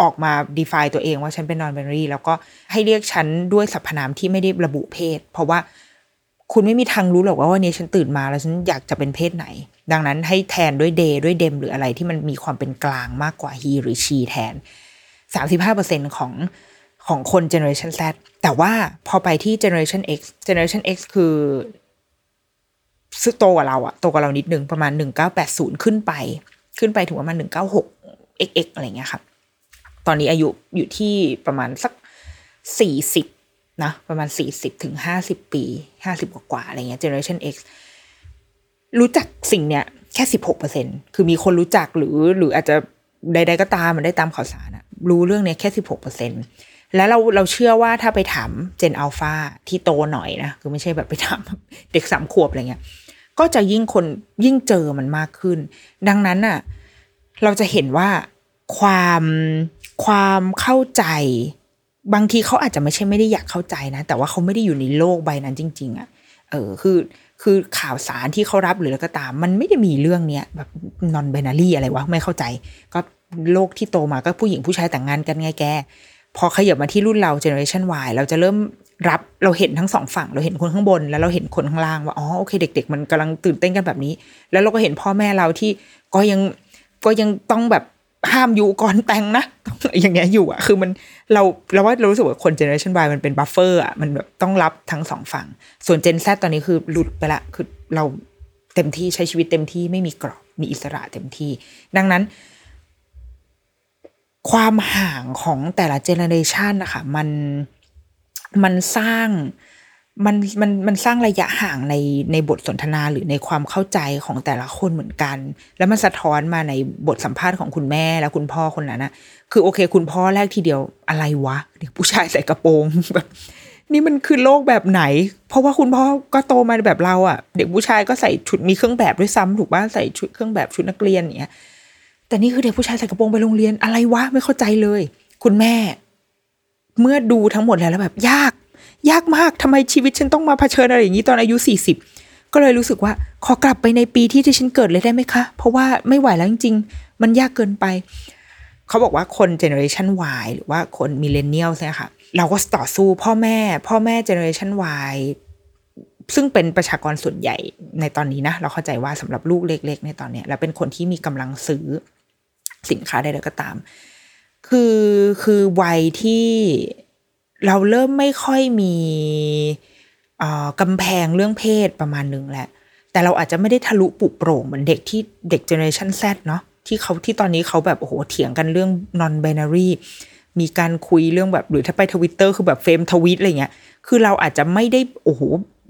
ออกมา define ตัวเองว่าฉันเป็น non binary แล้วก็ให้เรียกฉันด้วยสรรพนามที่ไม่ได้ระบุเพศ เพราะว่า คุณไม่มีทางรู้หรอกว่าวันนี้ฉันตื่นมาแล้วฉันอยากจะเป็นเพศไหน ดังนั้นให้แทนด้วย day ด้วย dem หรืออะไรที่มันมีความเป็นกลางมากกว่า he หรือ she แทน 35%ของของคน generation Z แต่ว่าพอไปที่ generation X generation X คือซึ่งโตกว่าเราอะโตกว่าเรานิดนึงประมาณ 1980 ขึ้นไป ขึ้นไปถึงประมาณ 196 xx อะไรเงี้ยครับตอนนี้อายุอยู่ที่ประมาณสัก 40 นะประมาณ 40ถึง50 ปี 50 กว่าๆอะไรเงี้ย generation X รู้จักสิ่งเนี้ยแค่ 16%คือมีคนรู้จักหรือหรืออาจจะใด ๆ ก็ตามมันได้ตามข่าวสารอะรู้เรื่องเนี้ยแค่ 16%แล้วเราเราเชื่อว่าถ้าไปถามเจนอัลฟาที่โตหน่อยนะ คือไม่ใช่แบบไปถามเด็กสามขวบอะไรเงี้ยก็จะยิ่งคนยิ่งเจอมันมากขึ้น ดังนั้นน่ะเราจะเห็นว่าความความเข้าใจ บางทีเขาอาจจะไม่ใช่ไม่ได้อยากเข้าใจนะ แต่ว่าเขาไม่ได้อยู่ในโลกใบนั้นจริง ๆอะ่ะเออคือคือข่าวสารที่เขารับหรืออะไรก็ตาม มันไม่ได้มีเรื่องเนี้ยแบบนอนเบนารีอะไรวะ ไม่เข้าใจ ก็โลกที่โตมาก็ผู้หญิงผู้ชายแต่งงานกันไงแก พอขยับมาที่รุ่นเราเจเนอเรชัน Y เราจะเริ่มรับเราเห็นทั้งสองฝั่ง เราเห็นคนข้างบน แล้วเราเห็นคนข้างล่างว่าอ๋อโอเค เด็ก ๆ มันกำลังตื่นเต้นกันแบบนี้ แล้วเราก็เห็นพ่อแม่เราที่ก็ยังก็ยังต้องแบบห้ามอยู่ก่อนแต่งนะ อย่างเงี้ยอยู่อะคือมันเราเราว่าเรารู้สึกว่าคนเจเนอเรชัน Y มันเป็นบัฟเฟอร์อะมันแบบต้องรับทั้งสองฝั่ง ส่วนเจน Z ตอนนี้คือหลุดไปละคือเราเต็มที่ใช้ชีวิตเต็มที่ไม่มีกรอบมีอิสระเต็มที่ ดังนั้น ความห่างของแต่ละเจเนอเรชันนะคะมันมันสร้าง มันมันมันสร้างระยะห่างในในบทสนทนาหรือในความเข้าใจของแต่ละคนเหมือนกัน แล้วมันสะท้อนมาในบทสัมภาษณ์ของคุณแม่และคุณพ่อคนนั้นนะคือโอเค คุณพ่อแรกทีเดียวอะไรวะเด็กผู้ชายใส่กระโปรงแบบนี่มันคือโลกแบบไหน เพราะว่าคุณพ่อก็โตมาแบบเราอะ่ะ เด็กผู้ชายก็ใส่ชุดมีเครื่องแบบด้วยซ้ำถูกป่ะใส่ชุดเครื่องแบบชุดนักเรียนอย่างเงี้ยแต่นี่คือเด็กผู้ชายใส่กระโปรงไปโรงเรียนอะไรวะไม่เข้าใจเลย คุณแม่ เมื่อดูทั้งหมดแล้วแล้วแบบยาก ยากมากทำไมชีวิตฉันต้องมาเผชิญอะไรอย่างนี้ตอนอายุสี่สิบก็เลยรู้สึกว่าขอกลับไปในปีที่ที่ฉันเกิดเลยได้ไหมคะ เพราะว่าไม่ไหวแล้วจริง ๆ มันยากเกินไป เขาบอกว่าคนเจเนอเรชัน Y หรือว่าคน millennial ใช่ค่ะ เราก็ต่อสู้พ่อแม่ พ่อแม่ generation Y ซึ่งเป็นประชากรส่วนใหญ่ในตอนนี้นะ เราเข้าใจว่าสำหรับลูกเล็ก ๆ ในตอนเนี้ยแล้วเป็นคนที่มีกำลังซื้อสินค้าใดๆก็ตาม คือคือวัยที่ เราเริ่มไม่ค่อยมีกำแพงเรื่องเพศประมาณหนึ่งแหละ แต่เราอาจจะไม่ได้ทะลุปุโปร่งเหมือนเด็กที่เด็กเจเนอเรชันแซเนาะที่เขาที่ตอนนี้เขาแบบโอ้โหเถียงกันเรื่อง non binary มีการคุยเรื่องแบบหรือถ้าไปทวิตเตอร์คือแบบเฟมทวิตอะไรเงี้ย คือเราอาจจะไม่ได้โอ้โห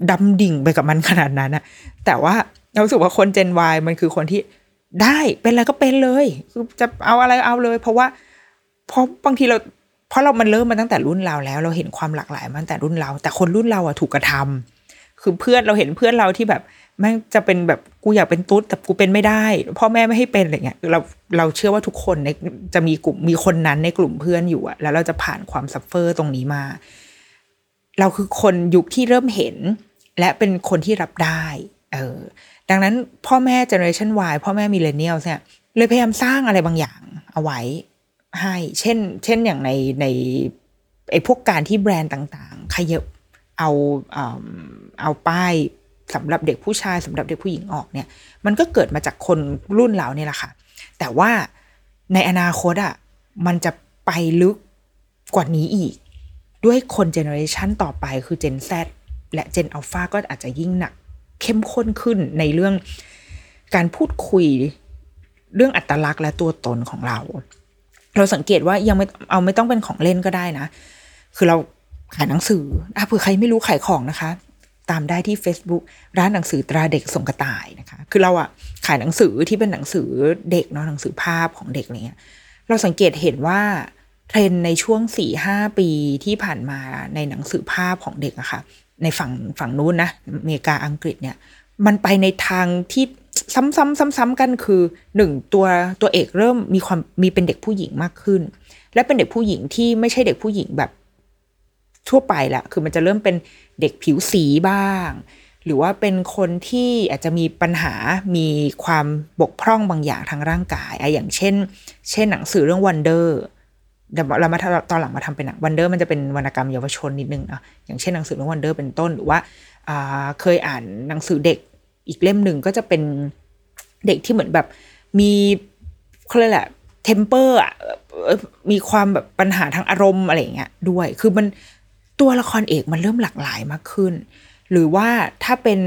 ดำดิ่งไปกับมันขนาดนั้นอะแต่ว่าเราสึกว่าคนเจน Y มันคือคนที่ได้เป็นอะไรก็เป็นเลย คือจะเอาอะไรเอาเลย เพราะว่าเพราะบางทีเรา เพราะเรามันเริ่มมาตั้งแต่รุ่นเราแล้ว เราเห็นความหลากหลายมาตั้งแต่รุ่นเรา แต่คนรุ่นเราอะถูกกระทำคือเพื่อนเราเห็นเพื่อนเราที่แบบแม่งจะเป็นแบบกูอยากเป็นตุ๊ดแต่กูเป็นไม่ได้พ่อแม่ไม่ให้เป็นอะไรเงี้ยเราเราเชื่อว่าทุกคนในจะมีกลุ่มมีคนนั้นในกลุ่มเพื่อนอยู่อะแล้วเราจะผ่านความ suffer ตรงนี้มา เราคือคนยุคที่เริ่มเห็น และเป็นคนที่รับได้ เออ ดังนั้นพ่อแม่ generation Y พ่อแม่ millennial เนี่ยเลยพยายามสร้างอะไรบางอย่างเอาไว้ ให้ เช่น เช่นอย่างในในไอ้พวกการที่แบรนด์ต่างๆขยับเอาเอาป้ายสำหรับเด็กผู้ชายสำหรับเด็กผู้หญิงออกเนี่ย มันก็เกิดมาจากคนรุ่นเราเนี่ยแหละค่ะ แต่ว่าในอนาคตอะ่ะมันจะไปลึกกว่านี้อีก ด้วยคน generation ต่อไปคือเจน Z และ gen alpha ก็อาจจะยิ่งหนักเข้มข้นขึ้นในเรื่องการพูดคุยเรื่องอัตลักษณ์และตัวตนของเรา เราสังเกตว่ายังไม่เอาไม่ต้องเป็นของเล่นก็ได้นะ คือเราขายหนังสืออะเผื่อใครไม่รู้ขายของนะคะ ตามได้ที่ Facebook ร้านหนังสือตราเด็กส่งกระต่ายนะคะ คือเราอะขายหนังสือที่เป็นหนังสือเด็กเนาะหนังสือภาพของเด็กอะไรเงี้ย เราสังเกตเห็นว่าเทรนในช่วงสี่ห้าปีที่ผ่านมาในหนังสือภาพของเด็กอะค่ะ ในฝั่งฝั่งนู้นนะอเมริกาอังกฤษเนี่ย มันไปในทางที่ ซ้ำๆๆๆ กันคือหนึ่งตัวตัวเอกเริ่มมีความมีเป็นเด็กผู้หญิงมากขึ้น และเป็นเด็กผู้หญิงที่ไม่ใช่เด็กผู้หญิงแบบทั่วไปแหละคือมันจะเริ่มเป็นเด็กผิวสีบ้าง หรือว่าเป็นคนที่อาจจะมีปัญหามีความบกพร่องบางอย่างทางร่างกายอะอย่างเช่น เช่นหนังสือเรื่อง Wonder เดี๋ยวเรามาตอนหลังมาทำเป็นหนัง Wonder มันจะเป็นวรรณกรรมเยาวชนนิดนึงนะอย่างเช่นหนังสือเรื่อง Wonder เป็นต้นหรือว่าเคยอ่านหนังสือเด็ก อีกเล่มหนึ่งก็จะเป็นเด็กที่เหมือนแบบมีเขาเรียกแหละ temper อะมีความแบบปัญหาทางอารมณ์อะไรอย่างเงี้ยด้วย คือมันตัวละครเอกมันเริ่มหลากหลายมากขึ้น หรือว่าถ้าเป็น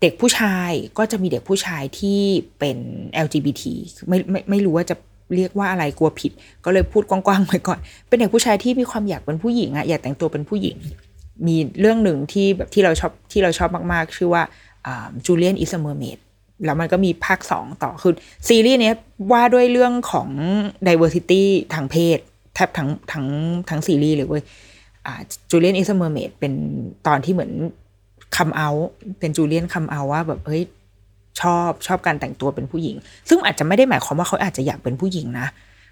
เด็กผู้ชายก็จะมีเด็กผู้ชายที่เป็น LGBT ไม่ไม่ไม่รู้ว่าจะเรียกว่าอะไรกลัวผิด ก็เลยพูดกว้างๆไปก่อน เป็นเด็กผู้ชายที่มีความอยากเป็นผู้หญิงอะอยากแต่งตัวเป็นผู้หญิง มีเรื่องหนึ่งที่แบบที่เราชอบที่เราชอบมากๆ ชื่อว่า จูเลียนอิสเมอร์เมดแล้วมันก็มีภาคสองต่อ คือ ซีรีส์นี้ว่าด้วยเรื่องของ diversity ทางเพศ แทบทั้งทั้งทั้งซีรีส์เลยเว้ย Julian Is a Mermaid เป็นตอนที่เหมือน come out เป็น Julian come out ว่าแบบเฮ้ยชอบชอบการแต่งตัวเป็นผู้หญิง ซึ่งอาจจะไม่ได้หมายความว่าเขาอาจจะอยากเป็นผู้หญิงนะ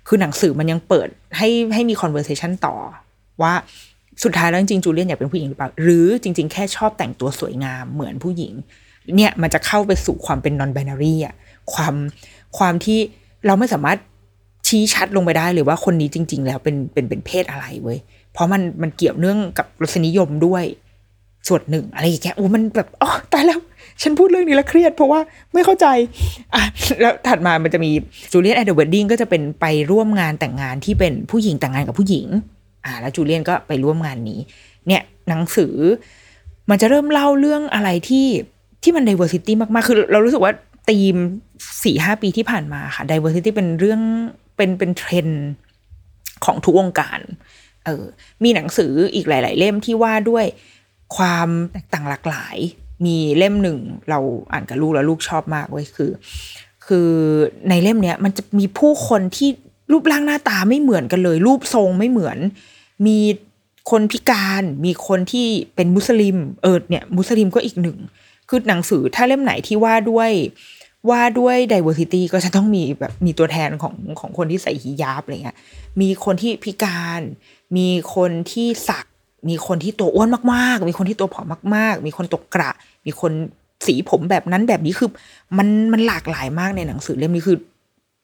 คือหนังสือมันยังเปิดให้ให้มี conversation ต่อ ว่าสุดท้ายแล้วจริงๆ Julian อยากเป็นผู้หญิงหรือเปล่า หรือจริง ๆ แค่ชอบแต่งตัวสวยงามเหมือนผู้หญิง เนี่ยมันจะเข้าไปสู่ความเป็น non binary อะความความที่เราไม่สามารถชี้ชัดลงไปได้เลยว่าคนนี้จริง ๆ แล้วเป็นเป็นเป็นเพศอะไรเว้ยเพราะมันมันเกี่ยวเนื่องกับรสนิยมด้วยส่วนหนึ่งอะไรอย่างเงี้ยโอ้มันแบบอ๋อตายแล้ว ฉันพูดเรื่องนี้แล้วเครียดเพราะว่าไม่เข้าใจอะแล้วถัดมามันจะมี Julian at the Wedding ก็จะเป็นไปร่วมงานแต่งงานที่เป็นผู้หญิงแต่งงานกับผู้หญิง อ่า แล้ว Julian ก็ไปร่วมงานนี้ เนี่ยหนังสือ มันจะเริ่มเล่าเรื่องอะไรที่ ที่มัน diversity มากๆ คือเรารู้สึกว่าธีมสี่ห้าปีที่ผ่านมาค่ะ diversity เป็นเรื่องเป็นเป็นเทรนด์ของทุกวงการ เออ มีหนังสืออีกหลาย ๆ เล่มที่ว่าด้วยความแตกต่างหลากหลาย มีเล่มหนึ่งเราอ่านกับลูกแล้วลูกชอบมากเว้ยคือ คือในเล่มเนี้ยมันจะมีผู้คนที่รูปร่างหน้าตาไม่เหมือนกันเลย รูปทรงไม่เหมือน มีคนพิการ มีคนที่เป็นมุสลิม เออเนี่ย มุสลิมก็อีกหนึ่ง คือหนังสือถ้าเล่มไหนที่ว่าด้วยว่าด้วย diversity ก็จะต้องมีแบบมีตัวแทนของของคนที่ใส่ฮิญาบอะไรเงี้ย มีคนที่พิการ มีคนที่สัก มีคนที่ตัวอ้วนมากๆ มีคนที่ตัวผอมมาก ๆ มีคนตกกระ มีคนสีผมแบบนั้นแบบนี้คือ มันมันหลากหลายมากในหนังสือเล่มนี้คือ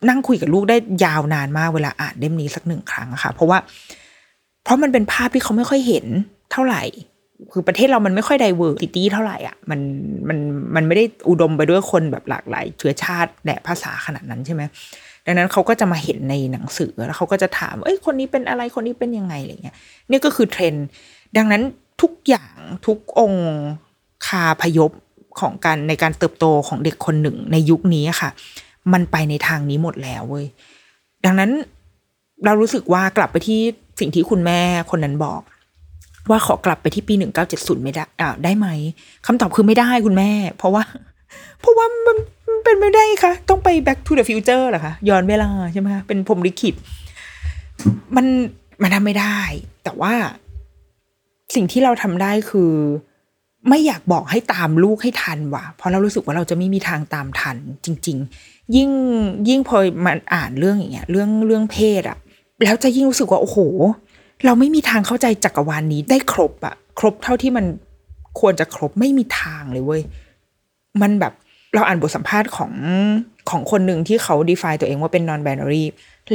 นั่งคุยกับลูกได้ยาวนานมากเวลาอ่านเล่มนี้สักหนึ่งครั้งอะค่ะ เพราะว่า เพราะมันเป็นภาพที่เขาไม่ค่อยเห็นเท่าไหร่ คือประเทศเรามันไม่ค่อย diversity เท่าไหร่อะมันมันมันไม่ได้อุดมไปด้วยคนแบบหลากหลายเชื้อชาติและภาษาขนาดนั้นใช่ไหมดังนั้นเขาก็จะมาเห็นในหนังสือแล้วเขาก็จะถามเอ้ยคนนี้เป็นอะไรคนนี้เป็นยังไงอะไรเงี้ยนี่ก็คือเทรนด์ดังนั้นทุกอย่างทุกองค์คาพยพของการในการเติบโตของเด็กคนหนึ่งในยุคนี้ค่ะ มันไปในทางนี้หมดแล้วเว้ยดังนั้นเรารู้สึกว่ากลับไปที่สิ่งที่คุณแม่คนนั้นบอก ว่าขอกลับไปที่ปีหนึ่งเก้าเจ็ดศูนย์ไม่ได้อ่าได้ไหมคำตอบคือไม่ได้คุณแม่ เพราะว่า เพราะว่ามันเป็นไม่ได้ค่ะ ต้องไป back to the future เหรอคะย้อนเวลาใช่ไหมคะเป็นพรมลิขิตมันมันทำไม่ได้ แต่ว่าสิ่งที่เราทำได้คือ ไม่อยากบอกให้ตามลูกให้ทันว่ะ เพราะเรารู้สึกว่าเราจะไม่มีทางตามทัน จริง ๆ ยิ่งยิ่งพอมันอ่านเรื่องอย่างเงี้ย เรื่องเรื่องเพศอะแล้วจะยิ่งรู้สึกว่าโอ้โห เราไม่มีทางเข้าใจจักรวาลนี้ได้ครบอะครบเท่าที่มันควรจะครบไม่มีทางเลยเว้ย มันแบบเราอ่านบทสัมภาษณ์ของของคนหนึ่งที่เขา define ตัวเองว่าเป็น non binary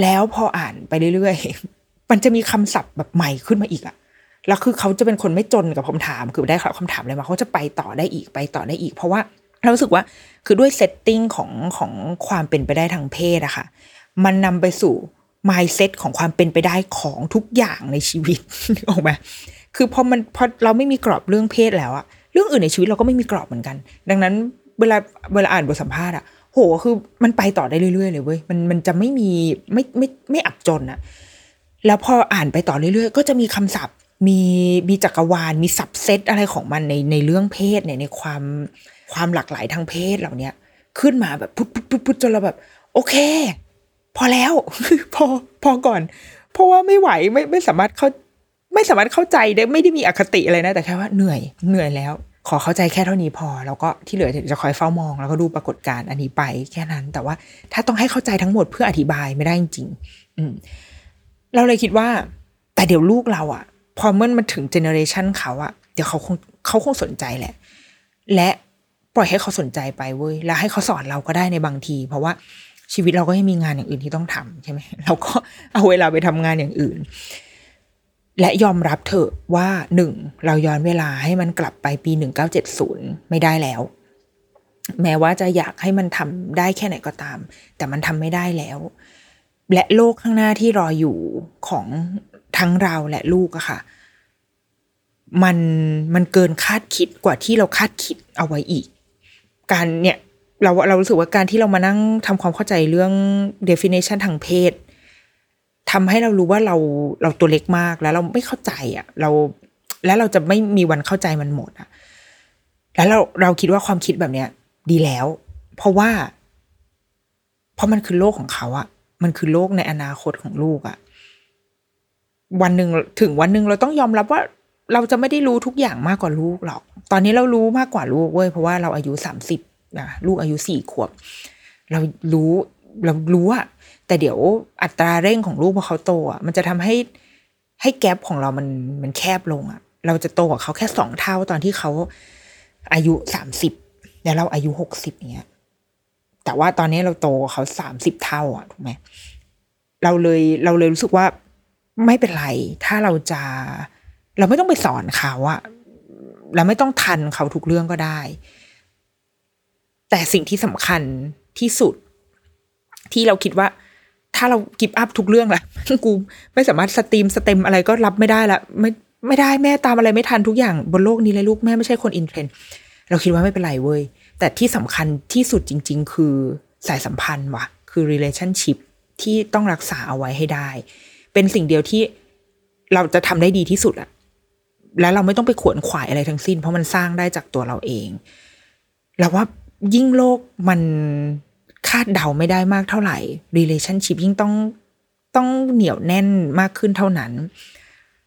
แล้วพออ่านไปเรื่อยๆ มันจะมีคำศัพท์แบบใหม่ขึ้นมาอีกอะแล้วคือเขาจะเป็นคนไม่จนกับคำถาม คือได้คำถามอะไรมาเขาจะไปต่อได้อีกไปต่อได้อีก เพราะว่าเราสึกว่าคือด้วยเซตติ้งของของความเป็นไปได้ทางเพศอะค่ะ มันนำไปสู่ mindset ของความเป็นไปได้ของทุกอย่างในชีวิตออกไหมคือพอมันพอเราไม่มีกรอบเรื่องเพศแล้วอะเรื่องอื่นในชีวิตเราก็ไม่มีกรอบเหมือนกัน ดังนั้นเวลาเวลาอ่านบทสัมภาษณ์อะโหคือมันไปต่อได้เรื่อยๆเลยเว้ยมันมันจะไม่มีไม่ไม่ไม่อับจนอะแล้วพออ่านไปต่อเรื่อยๆ ก็จะมีคำศัพท์ มีมีจักรวาล มีสับเซตอะไรของมันในในเรื่องเพศเนี่ยในความความหลากหลายทางเพศเหล่าเนี้ยขึ้นมาแบบพุทพุทพุทพุทจนเราแบบ โอเค พอแล้ว พอพอก่อน เพราะว่าไม่ไหวไม่ไม่สามารถเข้าไม่สามารถเข้าใจได้ไม่ได้มีอคติอะไรนะแต่แค่ว่าเหนื่อยเหนื่อยแล้ว ขอเข้าใจแค่เท่านี้พอ แล้วก็ที่เหลือจะคอยเฝ้ามอง แล้วก็ดูปรากฏการณ์อันนี้ไปแค่นั้น แต่ว่าถ้าต้องให้เข้าใจทั้งหมดเพื่ออธิบายไม่ได้จริงๆอืม เราเลยคิดว่า แต่เดี๋ยวลูกเราอะพอเมื่อมันถึงเจเนอเรชันเขาอะเดี๋ยวเขาคงเขาคงสนใจแหละ และปล่อยให้เขาสนใจไปเว้ยแล้วให้เขาสอนเราก็ได้ในบางที เพราะว่า ชีวิตเราก็ยังมีงานอย่างอื่นที่ต้องทำใช่ไหมเราก็เอาเวลาไปทำงานอย่างอื่น และยอมรับเถอะว่าหนึ่งเราย้อนเวลาให้มันกลับไปปีหนึ่งเก้าเจ็ดศูนย์ไม่ได้แล้ว แม้ว่าจะอยากให้มันทำได้แค่ไหนก็ตาม แต่มันทำไม่ได้แล้ว และโลกข้างหน้าที่รออยู่ของทั้งเราและลูกอะค่ะ มันมันเกินคาดคิดกว่าที่เราคาดคิดเอาไว้อีก การเนี่ย เราเรารู้สึกว่าการที่เรามานั่งทำความเข้าใจเรื่อง definition ทางเพศทำให้เรารู้ว่าเราเราตัวเล็กมากแล้วเราไม่เข้าใจอะเราแล้วเราจะไม่มีวันเข้าใจมันหมดอะแล้วเราเราคิดว่าความคิดแบบเนี้ย ดีแล้ว เพราะว่า เพราะมันคือโลกของเขาอะมันคือโลกในอนาคตของลูกอะ วันหนึ่งถึงวันหนึ่งเราต้องยอมรับว่าเราจะไม่ได้รู้ทุกอย่างมากกว่าลูกหรอก ตอนนี้เรารู้มากกว่าลูกเว้ยเพราะว่าเราอายุสามสิบ นะลูกอายุสี่ขวบ เรารู้เรารู้อะแต่เดี๋ยวอัตราเร่งของลูกพอเขาโตอะมันจะทำให้ให้แกลบของเรามันมันแคบลงอะเราจะโตกว่าเขาแค่สองเท่าตอนที่เขาอายุสามสิบแล้วเราอายุหกสิบเนี้ย แต่ว่าตอนนี้เราโตกว่าเขาสามสิบเท่าอะถูกไหมเราเลยเราเลยรู้สึกว่าไม่เป็นไร ถ้าเราจะ เราไม่ต้องไปสอนเขาอะเราไม่ต้องทันเขาทุกเรื่องก็ได้ แต่สิ่งที่สำคัญที่สุด ที่เราคิดว่า ถ้าเรา give up ทุกเรื่องละกูไม่สามารถ STEAM STEM อะไรก็รับไม่ได้ละไม่ไม่ได้แม่ตามอะไรไม่ทันทุกอย่างบนโลกนี้เลยลูกแม่ไม่ใช่คน in trend เราคิดว่าไม่เป็นไรเว้ย แต่ที่สำคัญที่สุดจริง ๆ คือสายสัมพันธ์ว่ะ คือ relationship ที่ต้องรักษาเอาไว้ให้ได้ เป็นสิ่งเดียวที่เราจะทำได้ดีที่สุดอะแล้วเราไม่ต้องไปขวนขวายอะไรทั้งสิ้น เพราะมันสร้างได้จากตัวเราเอง เราว่า ยิ่งโลกมันคาดเดาไม่ได้มากเท่าไหร่ relationship ยิ่งต้องต้องเหนียวแน่นมากขึ้นเท่านั้น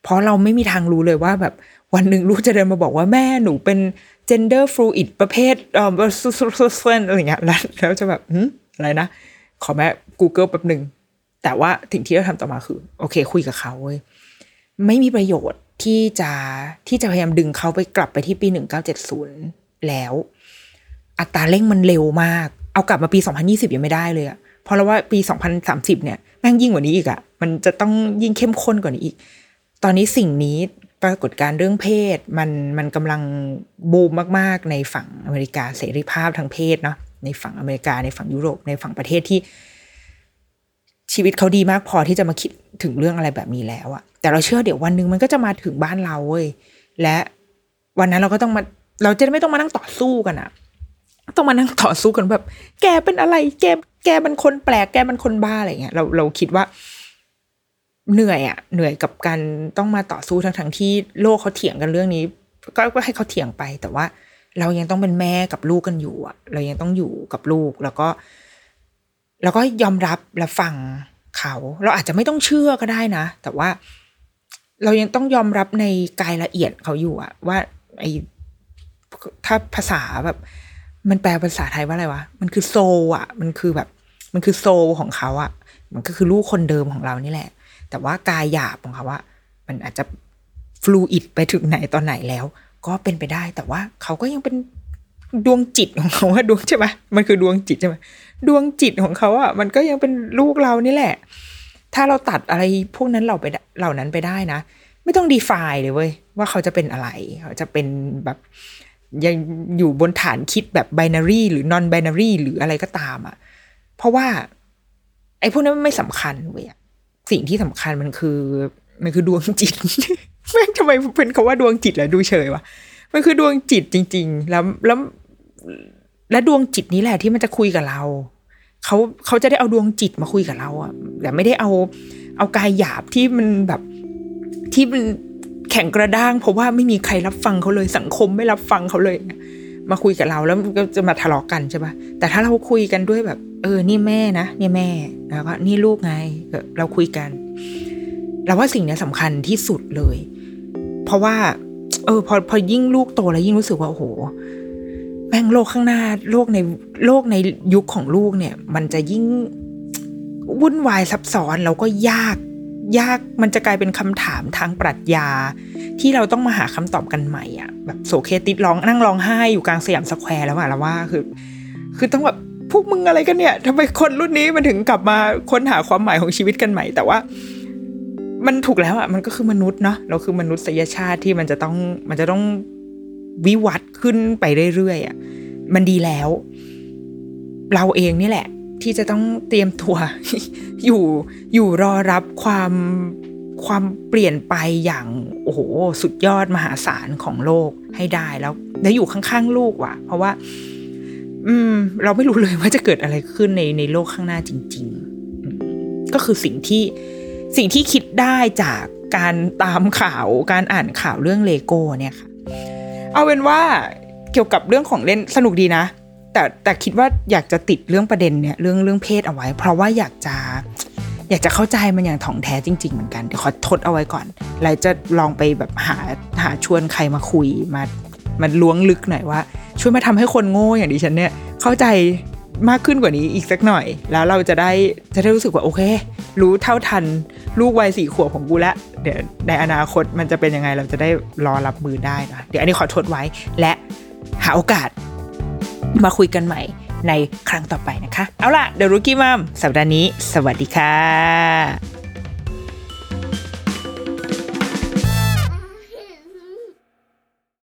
เพราะเราไม่มีทางรู้เลยว่าแบบวันหนึ่งลูกจะเดินมาบอกว่าแม่หนูเป็น gender fluid ประเภทเอ่ออะไรเงี้ยแล้วแล้วจะแบบหืมอะไรนะ ขอแม่ Google แป๊บหนึ่ง แต่ว่าสิ่งที่เราทำต่อมาคือ โอเค คุยกับเขาเว้ยไม่มีประโยชน์ที่จะที่จะพยายามดึงเขาไปกลับไปที่ปีหนึ่งเก้าเจ็ดศูนย์แล้ว อัตราเร่งมันเร็วมาก เอากลับมาปีสองพันยี่สิบยังไม่ได้เลยอะเพราะเราว่าปีสองพันสามสิบเนี่ยแม่งยิ่งกว่านี้อีกอะมันจะต้องยิ่งเข้มข้นกว่านี้อีก ตอนนี้สิ่งนี้ปรากฏการเรื่องเพศมันมันกำลังบูมมากๆ ในฝั่งอเมริกาเสรีภาพทางเพศเนาะในฝั่งอเมริกาในฝั่งยุโรปในฝั่งประเทศที่ ชีวิตเขาดีมากพอที่จะมาคิดถึงเรื่องอะไรแบบนี้แล้วอะแต่เราเชื่อเดี๋ยววันหนึ่งมันก็จะมาถึงบ้านเราเว้ยและวันนั้นเราก็ต้องมาเราจะไม่ต้องมานั่งต่อสู้กันอะ ต้องมานั่งต่อสู้กันแบบ แกเป็นอะไร แกแกเป็นคนแปลก แกเป็นคนบ้าอะไรเงี้ยเราเราคิดว่า เหนื่อยอะเหนื่อยกับการต้องมาต่อสู้ทั้งทั้งที่โลกเขาเถียงกันเรื่องนี้ ก็ก็ให้เขาเถียงไป แต่ว่า เรายังต้องเป็นแม่กับลูกกันอยู่อะเรายังต้องอยู่กับลูกแล้วก็ แล้วก็ยอมรับและฟังเขา เราอาจจะไม่ต้องเชื่อก็ได้นะ แต่ว่าเรายังต้องยอมรับในกายละเอียดเขาอยู่อะว่าไอถ้าภาษาแบบ มันแปลภาษาไทยว่าอะไรวะ มันคือโซอะมันคือแบบ มันคือโซของเขาอะมันก็คือลูกคนเดิมของเรานี่แหละ แต่ว่ากายหยาบของเขาว่า มันอาจจะฟลูอิดไปถึงไหนตอนไหนแล้ว ก็เป็นไปได้ แต่ว่าเขาก็ยังเป็นดวงจิตของเขาว่าดวงใช่ไหมมันคือดวงจิตใช่ไหมดวงจิตของเขาอะมันก็ยังเป็นลูกเรานี่แหละ ถ้าเราตัดอะไรพวกนั้นเราไปเหล่านั้นไปได้นะ ไม่ต้องดีฟายเลยเว้ยว่าเขาจะเป็นอะไร เขาจะเป็นแบบ ยังอยู่บนฐานคิดแบบไบนารีหรือนอนไบนารีหรืออะไรก็ตามอะ่ะ เพราะว่า ไอ้พวกนั้นไม่สำคัญเว้ยสิ่งที่สำคัญมันคือ มันคือดวงจิตแม่งทำไมเป็นคาว่าดวงจิตแหละดูเฉยวะมันคือดวงจิตจริง ๆ แล้วแล้วและดวงจิตนี้แหละที่มันจะคุยกับเราเขาเขาจะได้เอาดวงจิตมาคุยกับเราอะแต่ไม่ได้เอาเอากายหยาบที่มันแบบที่มัน แข็งกระด้าง เพราะว่าไม่มีใครรับฟังเขาเลยสังคมไม่รับฟังเขาเลย มาคุยกับเราแล้วก็จะมาทะเลาะกันใช่ปะแต่ถ้าเราคุยกันด้วยแบบ เออ นี่แม่นะนี่แม่แล้วก็นี่ลูกไงเราคุยกันเราว่าสิ่งนี้สำคัญที่สุดเลย เพราะว่า เออ พอพอยิ่งลูกโตแล้วยิ่งรู้สึกว่าโอ้โหแม่งโลกข้างหน้าโลกในโลกในยุคของลูกเนี่ย มันจะยิ่งวุ่นวายซับซ้อนแล้วก็ยาก ยากมันจะกลายเป็นคำถามทางปรัชญา ที่เราต้องมาหาคำตอบกันใหม่อะแบบโสเครติสร้องนั่งร้องไห้อยู่กลางสยามสแควร์แล้วอะแล้วว่าคือ คือต้องแบบพวกมึงอะไรกันเนี่ยทำไมคนรุ่นนี้มันถึงกลับมาค้นหาความหมายของชีวิตกันใหม่ แต่ว่า มันถูกแล้วอะมันก็คือมนุษย์เนาะเราคือมนุษยชาติที่มันจะต้องมันจะต้องวิวัฒน์ขึ้นไปเรื่อยๆอะมันดีแล้ว เราเองนี่แหละ ที่จะต้องเตรียมตัวอยู่อยู่รอรับความความเปลี่ยนไปอย่างโอ้โหสุดยอดมหาศาลของโลกให้ได้แล้วแล้วอยู่ข้างๆลูกว่ะ เพราะว่า อืม เราไม่รู้เลยว่าจะเกิดอะไรขึ้นในในโลกข้างหน้าจริง ๆ ก็คือสิ่งที่สิ่งที่คิดได้จากการตามข่าวการอ่านข่าวเรื่องเลโก้เนี่ยค่ะ เอาเป็นว่าเกี่ยวกับเรื่องของเล่นสนุกดีนะ แต่แต่คิดว่าอยากจะติดเรื่องประเด็นเนี่ยเรื่องเรื่องเพศเอาไว้ เพราะว่าอยากจะอยากจะเข้าใจมันอย่างถ่องแท้จริง ๆ เหมือนกันเดี๋ยวขอทดเอาไว้ก่อนแล้วจะลองไปแบบหาหาชวนใครมาคุยมามันล้วงลึกหน่อยว่า ช่วยมาทำให้คนโง่อย่างดิฉันเนี่ยเข้าใจมากขึ้นกว่านี้อีกสักหน่อย แล้วเราจะได้จะได้รู้สึกว่าโอเค รู้เท่าทันลูกวัยสี่ขวบของกูละเดี๋ยวในอนาคตมันจะเป็นยังไงเราจะได้รอรับมือได้นะเดี๋ยวอันนี้ขอทดไว้และหาโอกาส มาคุยกันใหม่ในครั้งต่อไปนะคะ เอาล่ะ เดรุกี้มัมสัปดาห์นี้ สวัสดีค่ะ